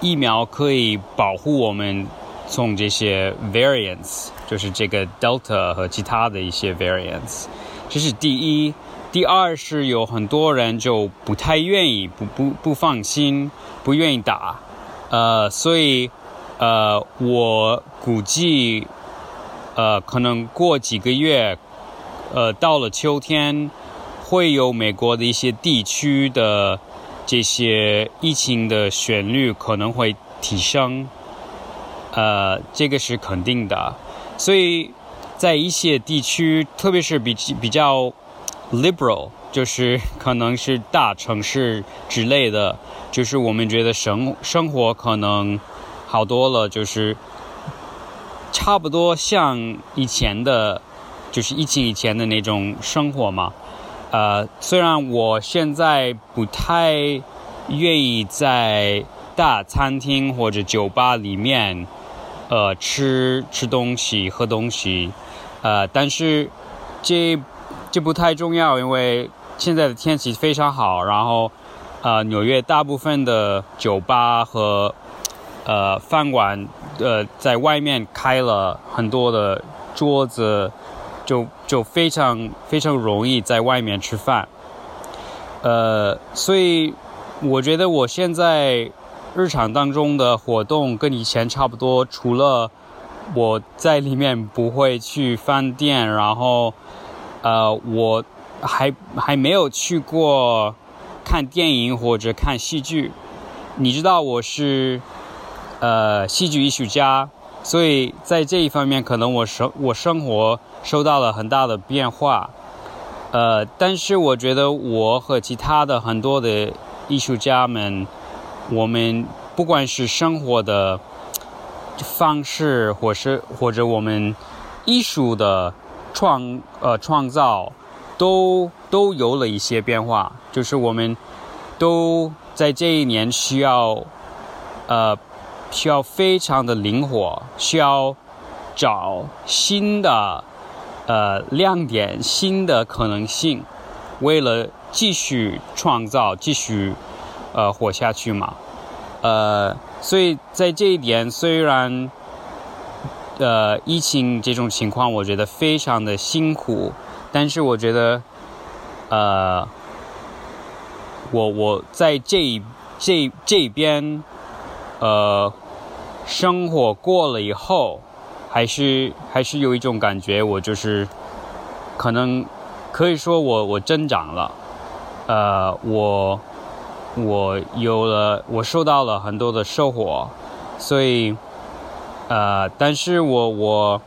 疫苗可以保护我们从这些 variants，就是这个 Delta 和其他的一些 variants，这是第一。第二是有很多人就不太愿意，不不不放心，不愿意打，呃，所以呃，我估计呃，可能过几个月，呃，到了秋天，会有美国的一些地区的这些疫情的旋律可能会提升，呃，这个是肯定的，所以在一些地区，特别是比比较。Liberal 就是可能是大城市之类的，就是我们觉得生生活可能好多了，就是差不多像以前的，就是疫情以前的那种生活嘛。呃，虽然我现在不太愿意在大餐厅或者酒吧里面呃吃吃东西喝东西，呃，但是这。这不太重要，因为现在的天气非常好。然后，呃，纽约大部分的酒吧和呃饭馆，呃，在外面开了很多的桌子，就就非常非常容易在外面吃饭。呃，所以我觉得我现在日常当中的活动跟以前差不多，除了我在里面不会去饭店，然后。呃，我还还没有去过看电影或者看戏剧。你知道我是呃戏剧艺术家，所以在这一方面，可能我生我生活受到了很大的变化。呃，但是我觉得我和其他的很多的艺术家们，我们不管是生活的方式，或是或者我们艺术的创呃创造，都都有了一些变化。就是我们都在这一年需要呃需要非常的灵活，需要找新的。呃，亮点，新的可能性，为了继续创造，继续呃活下去嘛，呃，所以在这一点，虽然呃疫情这种情况，我觉得非常的辛苦，但是我觉得，呃，我我在这这这边，呃，生活过了以后。还是还是有一种感觉，我就是可能可以说我我增长了，呃，我我有了我受到了很多的收获，所以呃，但是我我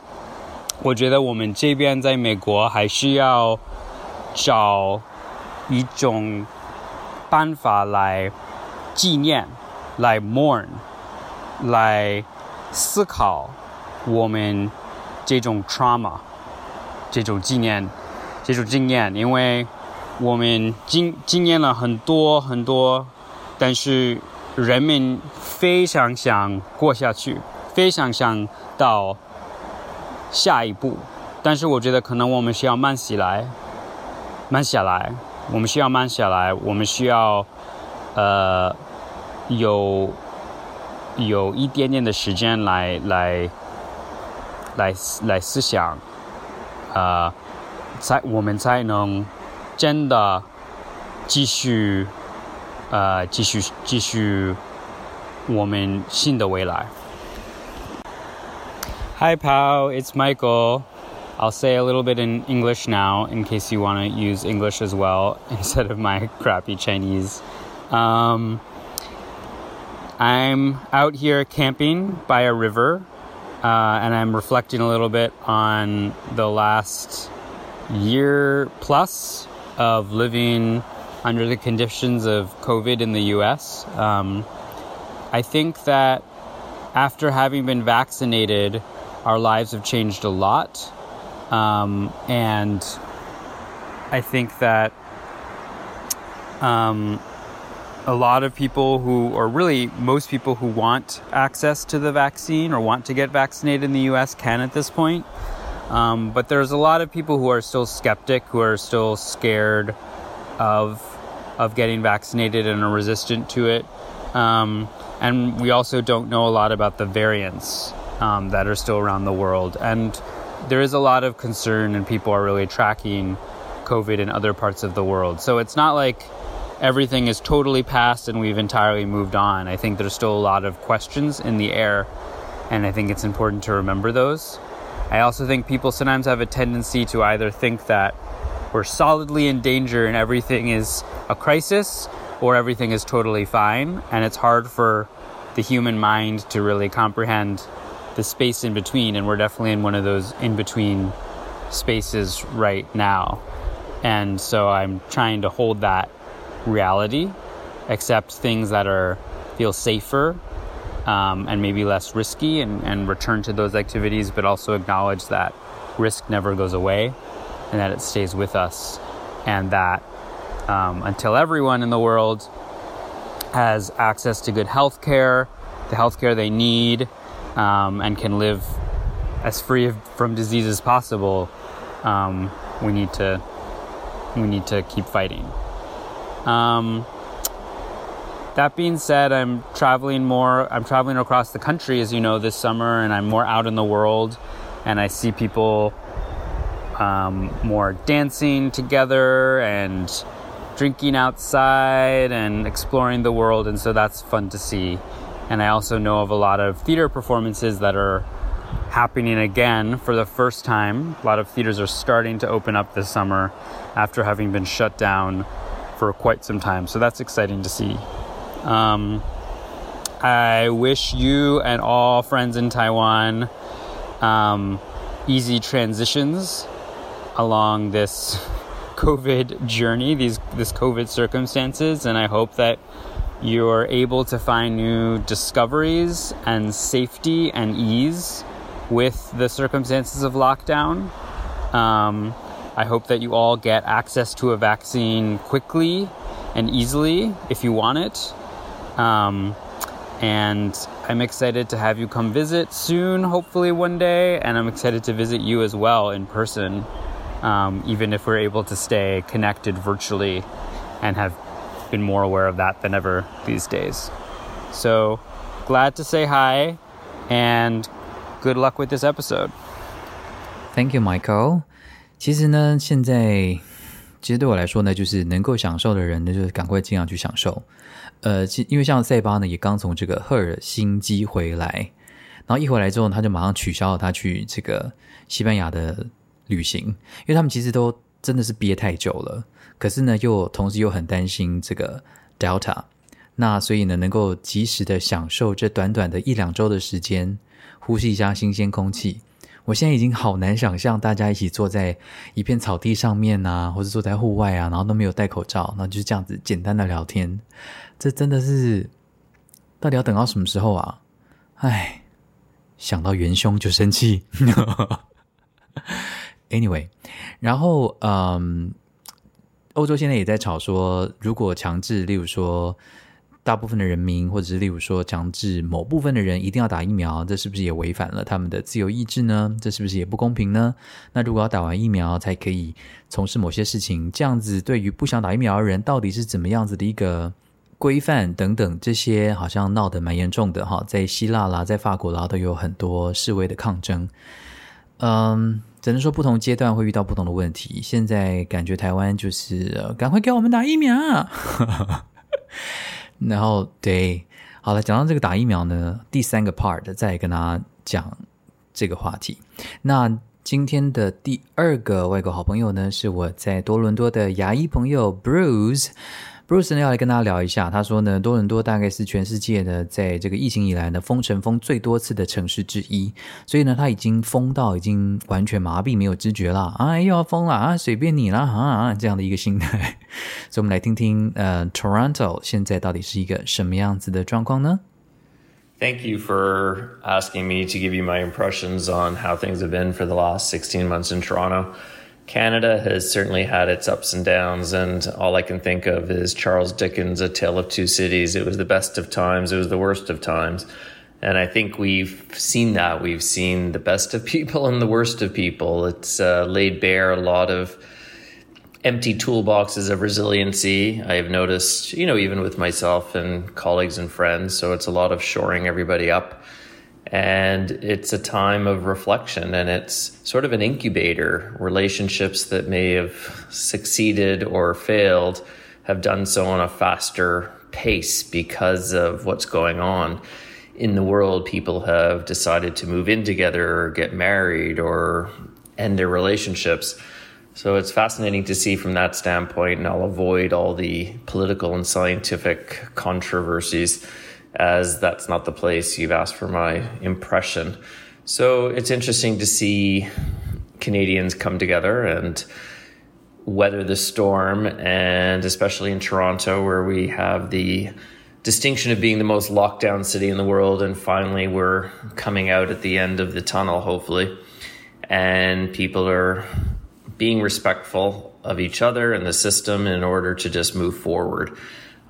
我觉得我们这边在美国还是要找一种办法来纪念，来 mourn，来思考。我们这种 trauma，这种纪念，这种经验，因为我们经经验了很多很多，但是人们非常想过下去，非常想到下一步，但是我觉得可能我们需要慢起来，慢下来，我们需要慢下来，我们需要呃有有一点点的时间来来。来来思想，啊，才我们才能真的继续，呃，继续继续我们新的未来。Hi, pal. It's Michael. I'll say a little bit in English now in case you want to use English as well instead of my crappy Chinese. Um, I'm out here camping by a river uh, and I'm reflecting a little bit on the last year plus of living under the conditions of COVID in the US. Um, I think that after having been vaccinated, our lives have changed a lot. Um, and I think that um, a lot of people who, or really most people who want access to the vaccine or want to get vaccinated in the US can at this point. Um, but there's a lot of people who are still skeptic, who are still scared of of getting vaccinated and are resistant to it. Um, and we also don't know a lot about the variants um, that are still around the world. And there is a lot of concern, and people are really tracking COVID in other parts of the world. So it's not like everything is totally past and we've entirely moved on. I think there's still a lot of questions in the air, and I think it's important to remember those. I also think people sometimes have a tendency to either think that we're solidly in danger and everything is a crisis or everything is totally fine, and it's hard for the human mind to really comprehend the space in between, and we're definitely in one of those in between spaces right now. And so I'm trying to hold that reality, accept things that are feel safer um, and maybe less risky, and, and return to those activities, but also acknowledge that risk never goes away and that it stays with us, and that um, until everyone in the world has access to good health care, the health care they need, um, and can live as free from disease as possible, um, we need to we need to keep fighting. Um, that being said, I'm traveling more. I'm traveling across the country, as you know, this summer, and I'm more out in the world, and I see people um, more dancing together and drinking outside and exploring the world, and so that's fun to see. And I also know of a lot of theater performances that are happening again for the first time. A lot of theaters are starting to open up this summer after having been shut down for quite some time. So that's exciting to see. Um, I wish you and all friends in Taiwan um, easy transitions along this COVID journey, these this COVID circumstances, and I hope that you're able to find new discoveries and safety and ease with the circumstances of lockdown. Um, I hope that you all get access to a vaccine quickly and easily if you want it. Um, and I'm excited to have you come visit soon, hopefully one day. And I'm excited to visit you as well in person, um, even if we're able to stay connected virtually and have been more aware of that than ever these days. So glad to say hi and good luck with this episode. Thank you, Michael. 其实呢，现在其实对我来说呢，就是能够享受的人呢，就是赶快尽量去享受。呃，其因为像塞巴呢，也刚从这个赫尔辛基回来，然后一回来之后，他就马上取消了他去这个西班牙的旅行，因为他们其实都 真的是憋太久了，可是呢，又同时又很担心这个 Delta，那所以呢，能够及时的享受这短短的一两周的时间，呼吸一下新鲜空气。我现在已经好难想象大家一起坐在一片草地上面啊，或者坐在户外啊，然后都没有戴口罩，那就是这样子简单的聊天，这真的是到底要等到什么时候啊？唉，想到元凶就生气。Anyway，然后嗯，欧洲现在也在吵说，如果强制，例如说。大部分的人民，或者是例如说强制某部分的人一定要打疫苗，这是不是也违反了他们的自由意志呢？这是不是也不公平呢？那如果要打完疫苗才可以从事某些事情，这样子对于不想打疫苗的人，到底是怎么样子的一个规范等等？这些好像闹得蛮严重的哈，在希腊啦，在法国啦，都有很多示威的抗争。嗯，只能说不同阶段会遇到不同的问题。现在感觉台湾就是赶快给我们打疫苗。然后对，好了，讲到这个打疫苗呢，第三个 part 再跟大家讲这个话题。那今天的第二个外国好朋友呢，是我在多伦多的牙医朋友 Bruce。Bruce 呢要来跟大家聊一下，他说呢，多伦多大概是全世界呢，在这个疫情以来呢，封城封最多次的城市之一，所以呢，他已经封到已经完全麻痹，没有知觉了啊，又要封了啊，随便你了啊，这样的一个心态。所以，我们来听听呃，Toronto 现在到底是一个什么样子的状况呢？Thank you for asking me to give you my impressions on how things have been for the last 16 months in Toronto. Canada has certainly had its ups and downs, and all I can think of is Charles Dickens' A Tale of Two Cities. It was the best of times, it was the worst of times. And I think we've seen that. We've seen the best of people and the worst of people. It's uh, laid bare a lot of empty toolboxes of resiliency. I've noticed, you know, even with myself and colleagues and friends. So it's a lot of shoring everybody up and it's a time of reflection and it's sort of an incubator. Relationships that may have succeeded or failed have done so on a faster pace because of what's going on in the world. People have decided to move in together or get married or end their relationships. So it's fascinating to see from that standpoint, and I'll avoid all the political and scientific controversies as that's not the place you've asked for my impression. So it's interesting to see Canadians come together and weather the storm, and especially in Toronto, where we have the distinction of being the most locked down city in the world, and finally we're coming out at the end of the tunnel, hopefully, and people are being respectful of each other and the system in order to just move forward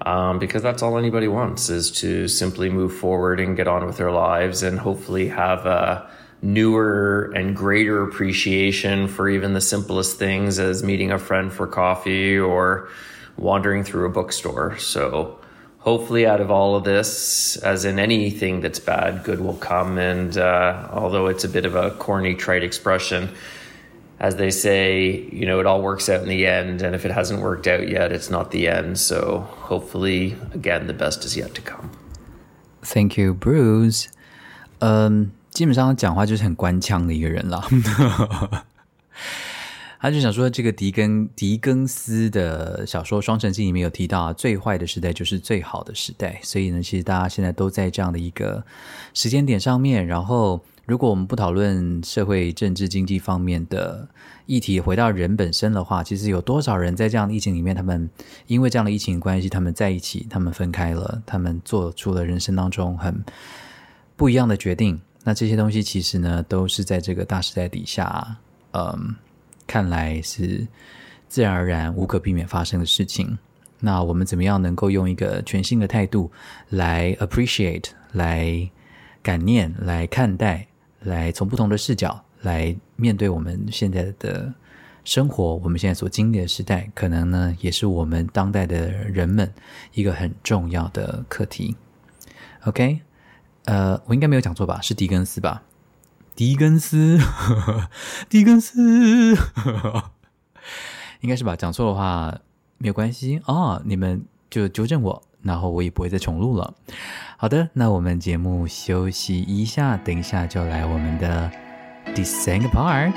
um, because that's all anybody wants is to simply move forward and get on with their lives and hopefully have a newer and greater appreciation for even the simplest things as meeting a friend for coffee or wandering through a bookstore. So hopefully out of all of this, as in anything that's bad, good will come. And uh, although it's a bit of a corny, trite expression, as they say, you know, it all works out in the end. And if it hasn't worked out yet, it's not the end. So hopefully, again, the best is yet to come. Thank you, Bruce. 嗯，基本上讲话就是很官腔的一个人啦。他就想说，这个狄更狄更斯的小说《双城记》里面有提到，啊，最坏的时代就是最好的时代。所以呢，其实大家现在都在这样的一个时间点上面，然后 如果我们不讨论社会、政治、经济方面的议题，回到人本身的话，其实有多少人在这样的疫情里面，他们因为这样的疫情关系，他们在一起，他们分开了，他们做出了人生当中很不一样的决定。那这些东西其实呢，都是在这个大时代底下，嗯，看来是自然而然、无可避免发生的事情。那我们怎么样能够用一个全新的态度来 appreciate、来感念、来看待？来从不同的视角来面对我们现在的生活，我们现在所经历的时代，可能呢也是我们当代的人们一个很重要的课题。OK，呃，我应该没有讲错吧？是狄更斯吧？狄更斯，狄更斯，应该是吧？讲错的话没有关系哦，你们就纠正我。然后我也不会再重录了。好的，那我们节目休息一下，等一下就来我们的第三个 part。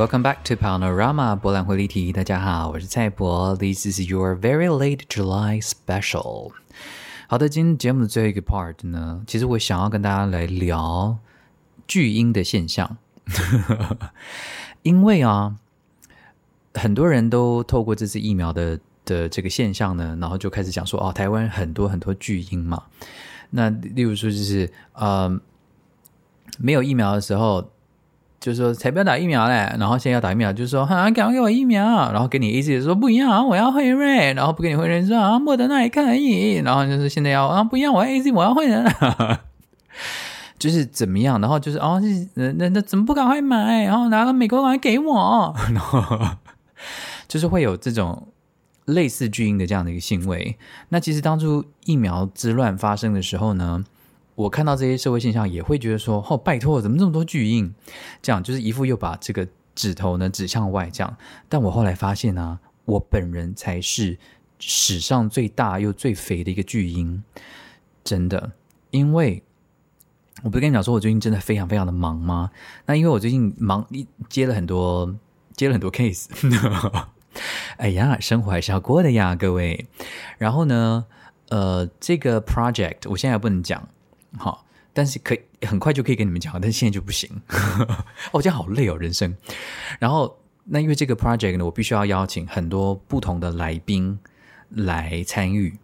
Welcome back to Panorama 博览会立体。大家好，我是蔡博。This is your very late July special。好的，今天节目的最后一个 part 呢，其实我想要跟大家来聊巨婴的现象。因为啊，很多人都透过这次疫苗的的这个现象呢，然后就开始讲说，哦，台湾很多很多巨婴嘛。那例如说，就是呃，没有疫苗的时候。就是说才不要打疫苗嘞，然后现在要打疫苗，就是说啊，赶快给我疫苗，然后给你 A Z 说不一样，我要辉瑞，然后不给你辉瑞说啊，莫德纳也可以，然后就是现在要啊，不一样，我要 A Z，我要辉瑞，就是怎么样，然后就是哦，那那那怎么不赶快买，然后拿个美国来给我，然后就是会有这种类似巨婴的这样的一个行为。那其实当初疫苗之乱发生的时候呢？我看到这些社会现象，也会觉得说：“哦，拜托，怎么这么多巨婴？”这样就是一副又把这个指头呢指向外这样。但我后来发现呢，我本人才是史上最大又最肥的一个巨婴，真的。因为我不是跟你讲说，我最近真的非常非常的忙吗？那因为我最近忙接了很多接了很多 case。哎呀，生活还是要过的呀，各位。然后呢，呃，这个 project 我现在不能讲。好，但是可以很快就可以跟你们讲，但现在就不行。哦，这样好累哦，人生。然后，那因为这个 project 呢，我必须要邀请很多不同的来宾来参与，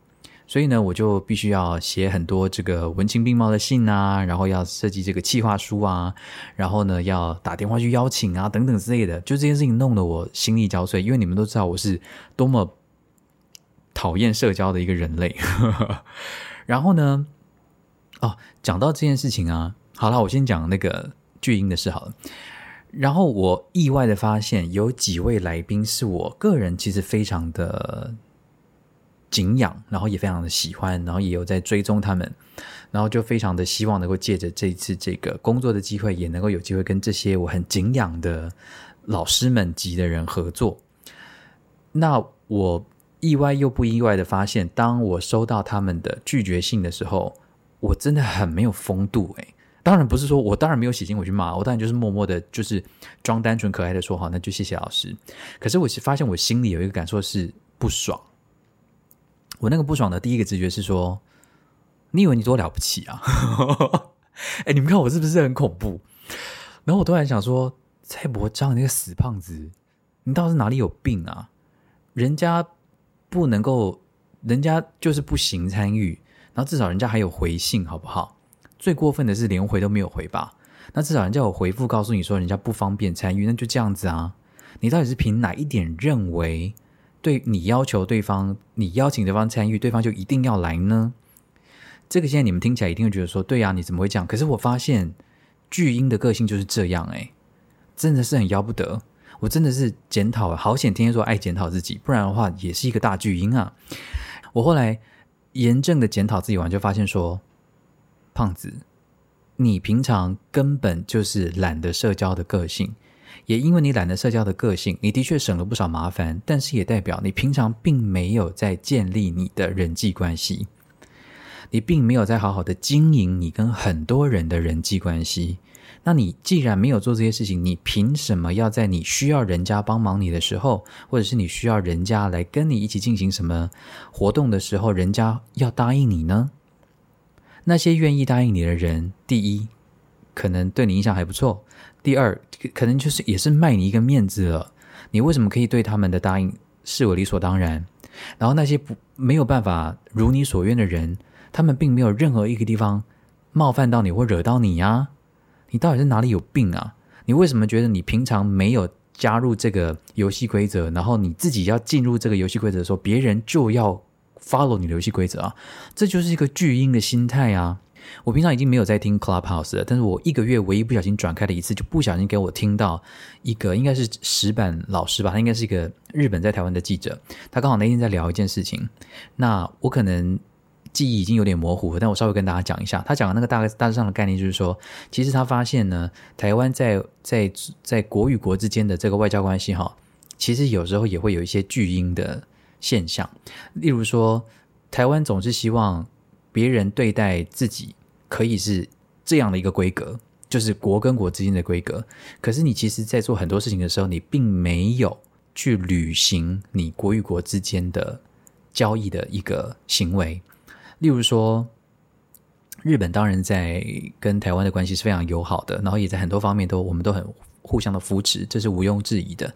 所以呢，我就必须要写很多这个文情并茂的信啊，然后要设计这个企划书啊，然后呢，要打电话去邀请啊，等等之类的。就这件事情弄得我心力交瘁，因为你们都知道我是多么讨厌社交的一个人类。然后呢？哦，讲到这件事情啊，好了，我先讲那个巨婴的事好了。然后我意外的发现，有几位来宾是我个人其实非常的敬仰，然后也非常的喜欢，然后也有在追踪他们，然后就非常的希望能够借着这次这个工作的机会，也能够有机会跟这些我很敬仰的老师们级的人合作。那我意外又不意外的发现，当我收到他们的拒绝信的时候。我真的很没有风度哎！当然不是说我当然没有写信回去骂，我当然就是默默的，就是装单纯可爱的说好，那就谢谢老师。可是我发现我心里有一个感受是不爽。我那个不爽的第一个直觉是说，你以为你多了不起啊？哎，你们看我是不是很恐怖？然后我突然想说，蔡伯章那个死胖子，你到底是哪里有病啊？人家不能够，人家就是不行参与。然后至少人家还有回信，好不好？最过分的是连回都没有回吧？那至少人家有回复告诉你说人家不方便参与，那就这样子啊。你到底是凭哪一点认为对你要求对方，你邀请对方参与，对方就一定要来呢？这个现在你们听起来一定会觉得说，对呀，你怎么会这样？可是我发现巨婴的个性就是这样，哎，真的是很要不得。我真的是检讨，好险天天说爱检讨自己，不然的话也是一个大巨婴啊。我后来严正的检讨自己完，就发现说，胖子，你平常根本就是懒得社交的个性。也因为你懒得社交的个性，你的确省了不少麻烦，但是也代表你平常并没有在建立你的人际关系，你并没有在好好的经营你跟很多人的人际关系。那你既然没有做这些事情，你凭什么要在你需要人家帮忙你的时候，或者是你需要人家来跟你一起进行什么活动的时候，人家要答应你呢？那些愿意答应你的人，第一，可能对你印象还不错。第二，可能就是也是卖你一个面子了。你为什么可以对他们的答应视为理所当然？然后那些不没有办法如你所愿的人，他们并没有任何一个地方冒犯到你或惹到你呀？你到底是哪里有病啊？你为什么觉得你平常没有加入这个游戏规则，然后你自己要进入这个游戏规则的时候，别人就要 follow 你的游戏规则啊？这就是一个巨婴的心态啊！我平常已经没有在听 Clubhouse 了，但是我一个月唯一不小心转开了一次，就不小心给我听到一个应该是石板老师吧，他应该是一个日本在台湾的记者，他刚好那天在聊一件事情，那我可能记忆已经有点模糊，但我稍微跟大家讲一下，他讲的那个大概大致上的概念就是说，其实他发现呢，台湾在在在国与国之间的这个外交关系哈，其实有时候也会有一些巨婴的现象，例如说，台湾总是希望。别人对待自己可以是这样的一个规格，就是国跟国之间的规格。可是你其实，在做很多事情的时候，你并没有去履行你国与国之间的交易的一个行为。例如说，日本当然在跟台湾的关系是非常友好的，然后也在很多方面都我们都很互相的扶持，这是毋庸置疑的。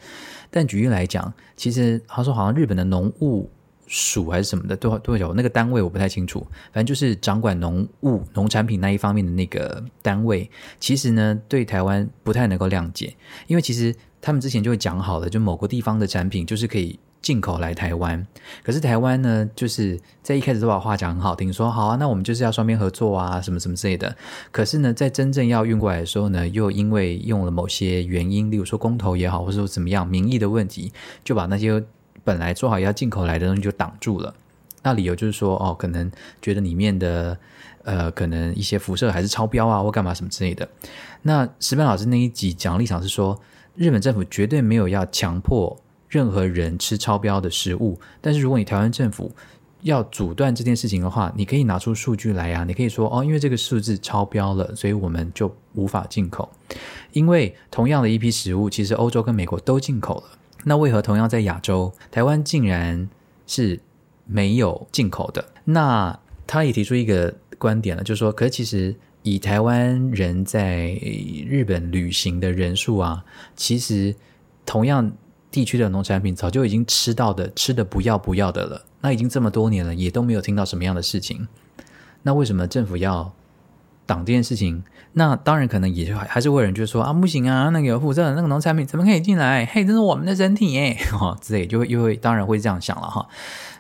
但举例来讲，其实他说好像日本的农务。署还是什么的，多多少那个单位我不太清楚，反正就是掌管农务、农产品那一方面的那个单位，其实呢对台湾不太能够谅解，因为其实他们之前就讲好了，就某个地方的产品就是可以进口来台湾，可是台湾呢就是在一开始都把话讲很好听，说好啊，那我们就是要双边合作啊，什么什么之类的，可是呢在真正要运过来的时候呢，又因为用了某些原因，例如说公投也好，或者说怎么样民意的问题，就把那些。本来做好要进口来的东西就挡住了，那理由就是说，哦，可能觉得里面的呃，可能一些辐射还是超标啊，或干嘛什么之类的。那石板老师那一集讲立场是说，日本政府绝对没有要强迫任何人吃超标的食物，但是如果你台湾政府要阻断这件事情的话，你可以拿出数据来呀，你可以说，哦，因为这个数字超标了，所以我们就无法进口。因为同样的一批食物，其实欧洲跟美国都进口了。那为何同样在亚洲，台湾竟然是没有进口的？那他也提出一个观点了，就是说，可是其实以台湾人在日本旅行的人数啊，其实同样地区的农产品早就已经吃到的，吃的不要不要的了。那已经这么多年了，也都没有听到什么样的事情。那为什么政府要？挡这件事情，那当然可能也还是会有人就说啊，不行啊，那个有辐射，那个农产品怎么可以进来？嘿，这是我们的身体耶，哈 之类，就会又会当然会这样想了哈。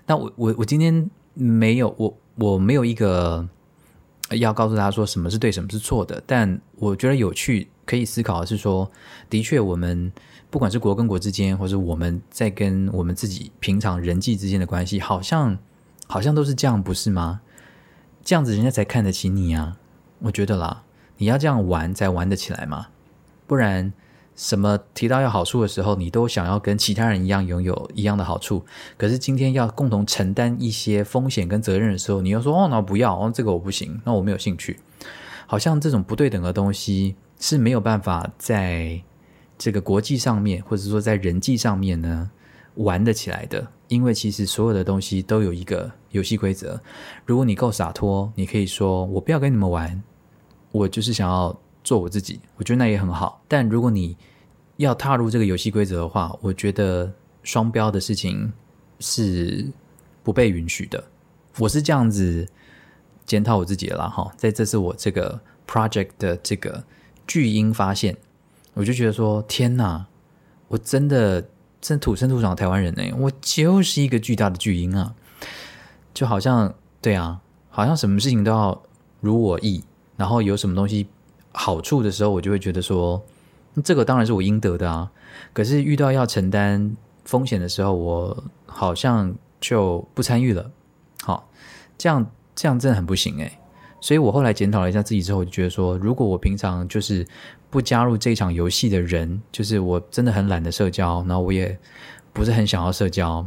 那我我我今天没有我我没有一个要告诉他说什么是对，什么是错的。但我觉得有趣可以思考的是说，的确我们不管是国跟国之间，或者我们在跟我们自己平常人际之间的关系，好像好像都是这样，不是吗？这样子人家才看得起你啊。我觉得啦，你要这样玩才玩得起来嘛，不然什么提到要好处的时候，你都想要跟其他人一样拥有一样的好处，可是今天要共同承担一些风险跟责任的时候，你又说哦，那不要哦，这个我不行，那我没有兴趣，好像这种不对等的东西是没有办法在这个国际上面，或者说在人际上面呢玩得起来的，因为其实所有的东西都有一个游戏规则，如果你够洒脱，你可以说我不要跟你们玩。我就是想要做我自己，我觉得那也很好。但如果你要踏入这个游戏规则的话，我觉得双标的事情是不被允许的。我是这样子检讨我自己了哈。在这是我这个 project 的这个巨婴发现，我就觉得说，天哪，我真的真土生土长的台湾人呢，我就是一个巨大的巨婴啊！就好像对啊，好像什么事情都要如我意，然后有什么东西好处的时候，我就会觉得说，这个当然是我应得的啊。可是遇到要承担风险的时候，我好像就不参与了。好，这样这样真的很不行诶。所以我后来检讨了一下自己之后，我就觉得说，如果我平常就是不加入这场游戏的人，就是我真的很懒得社交，然后我也不是很想要社交，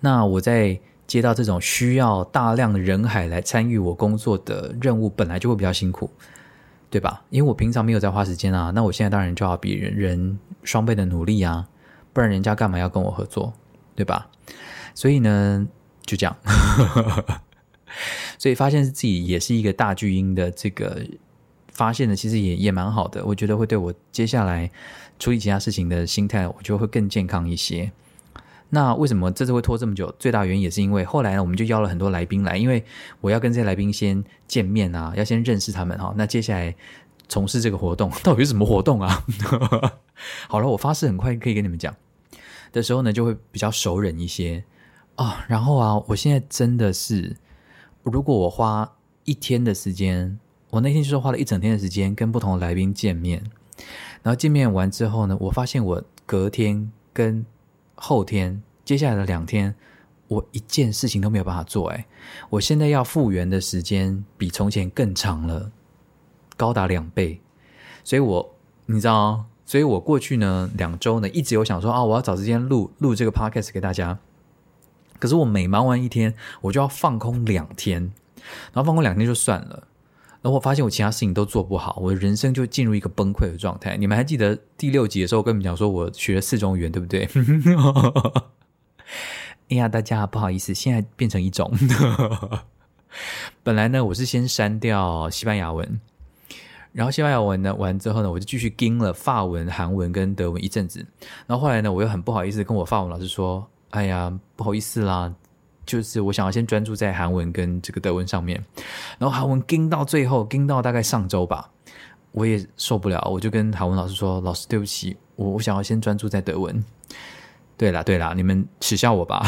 那我在接到这种需要大量人海来参与我工作的任务，本来就会比较辛苦，对吧？因为我平常没有在花时间啊，那我现在当然就要比人人双倍的努力啊，不然人家干嘛要跟我合作，对吧？所以呢，就这样。所以发现自己也是一个大巨婴的这个发现的，其实也也蛮好的。我觉得会对我接下来处理其他事情的心态，我觉得会更健康一些。那为什么这次会拖这么久？最大原因也是因为后来呢，我们就邀了很多来宾来，因为我要跟这些来宾先见面啊，要先认识他们哈。那接下来从事这个活动，到底是什么活动啊？好了，我发誓很快可以跟你们讲的时候呢，就会比较熟人一些啊。然后啊，我现在真的是。如果我花一天的时间，我那天就是花了一整天的时间跟不同的来宾见面，然后见面完之后呢，我发现我隔天跟后天接下来的两天，我一件事情都没有办法做。哎，我现在要复原的时间比从前更长了，高达两倍。所以，我你知道，所以我过去呢两周呢一直有想说啊，我要找时间录录这个 podcast 给大家。可是我每忙完一天，我就要放空两天，然后放空两天就算了。然后我发现我其他事情都做不好，我的人生就进入一个崩溃的状态。你们还记得第六集的时候，我跟你们讲说我学了四种语言，对不对？哎呀，大家不好意思，现在变成一种。本来呢，我是先删掉西班牙文，然后西班牙文呢完之后呢，我就继续跟了法文、韩文跟德文一阵子。然后后来呢，我又很不好意思跟我法文老师说。哎呀，不好意思啦，就是我想要先专注在韩文跟这个德文上面，然后韩文跟到最后，跟到大概上周吧，我也受不了，我就跟韩文老师说：“老师，对不起，我我想要先专注在德文。”对啦对啦，你们耻笑我吧。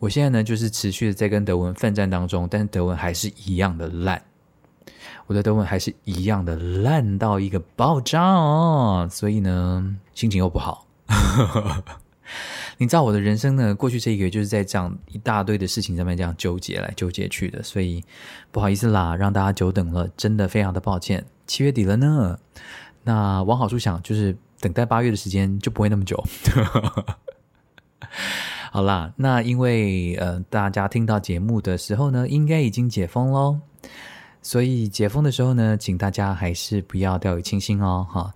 我现在呢，就是持续的在跟德文奋战当中，但是德文还是一样的烂，我的德文还是一样的烂到一个爆炸哦，所以呢，心情又不好。你知道我的人生呢？过去这一个月就是在这样一大堆的事情上面这样纠结来纠结去的，所以不好意思啦，让大家久等了，真的非常的抱歉。七月底了呢，那往好处想，就是等待八月的时间就不会那么久。好啦，那因为呃大家听到节目的时候呢，应该已经解封喽，所以解封的时候呢，请大家还是不要掉以轻心哦，哈。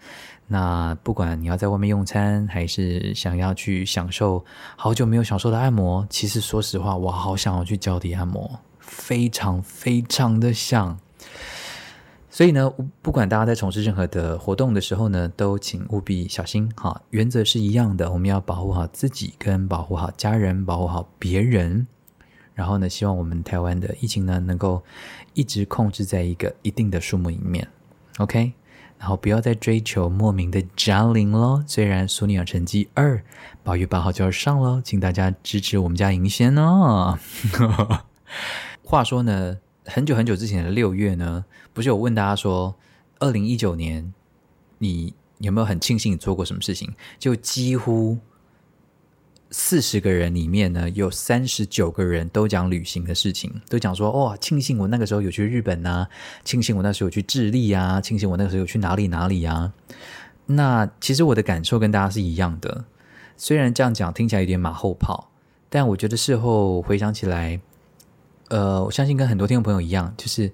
那不管你要在外面用餐，还是想要去享受好久没有享受的按摩，其实说实话，我好想要去脚底按摩，非常非常的想。所以呢，不管大家在从事任何的活动的时候呢，都请务必小心哈。原则是一样的，我们要保护好自己，跟保护好家人，保护好别人。然后呢，希望我们台湾的疫情呢，能够一直控制在一个一定的数目里面。OK。然后不要再追求莫名的加零喽。虽然苏尼尔成绩二，八月八号就要上喽，请大家支持我们家银仙哦。话说呢，很久很久之前的六月呢，不是有问大家说，二零一九年你有没有很庆幸你做过什么事情？就几乎。四十个人里面呢，有三十九个人都讲旅行的事情，都讲说哇，庆幸我那个时候有去日本呐，庆幸我那时候有去智利啊，庆幸我那个时候有去哪里哪里啊。那其实我的感受跟大家是一样的，虽然这样讲听起来有点马后炮，但我觉得事后回想起来，呃，我相信跟很多听众朋友一样，就是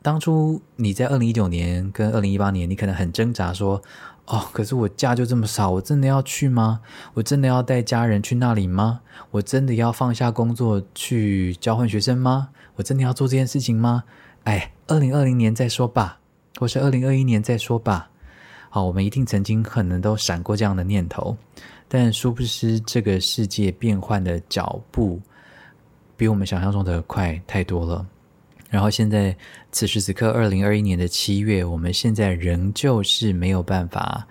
当初你在二零一九年跟二零一八年，你可能很挣扎说。哦，可是我假就这么少，我真的要去吗？我真的要带家人去那里吗？我真的要放下工作去交换学生吗？我真的要做这件事情吗？哎，二零二零年再说吧，或是二零二一年再说吧。好，我们一定曾经可能都闪过这样的念头，但殊不知这个世界变换的脚步比我们想象中的快太多了。然后现在此时此刻，二零二一年的七月，我们现在仍旧是没有办法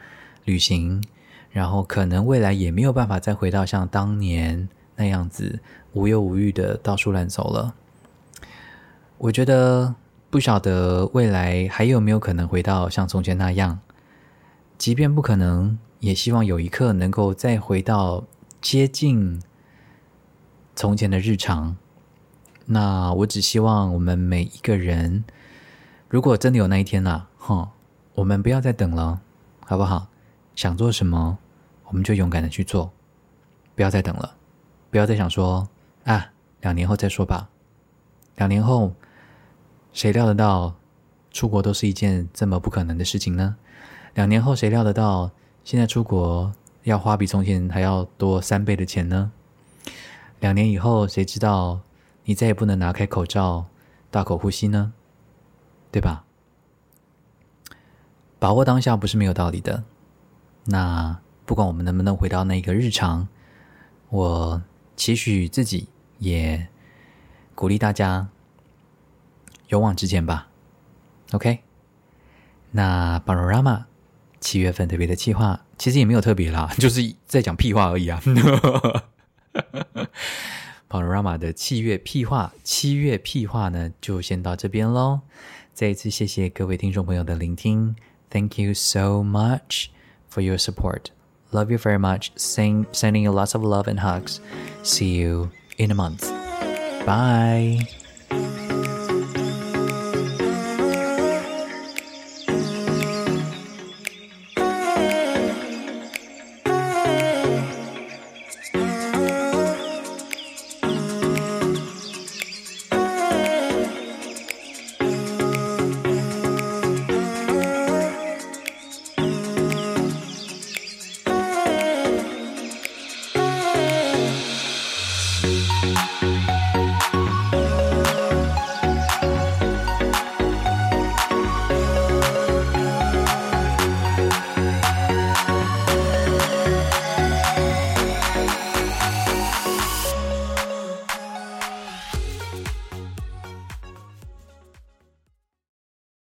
旅行，然后可能未来也没有办法再回到像当年那样子无忧无虑的到处乱走了。我觉得不晓得未来还有没有可能回到像从前那样，即便不可能，也希望有一刻能够再回到接近从前的日常。那我只希望我们每一个人，如果真的有那一天呐，哈，我们不要再等了，好不好？想做什么，我们就勇敢的去做，不要再等了，不要再想说啊，两年后再说吧，两年后。谁料得到出国都是一件这么不可能的事情呢？两年后谁料得到现在出国要花比从前还要多三倍的钱呢？两年以后谁知道你再也不能拿开口罩大口呼吸呢？对吧？把握当下不是没有道理的。那不管我们能不能回到那个日常，我期许自己也鼓励大家。勇往直前吧，OK。那 Panorama 七月份特别的计划，其实也没有特别啦，就是在讲屁话而已啊。Panorama 的七月屁话，七月屁话呢，就先到这边喽。再一次谢谢各位听众朋友的聆听，Thank you so much for your support. Love you very much. Sing, sending you lots of love and hugs. See you in a month. Bye.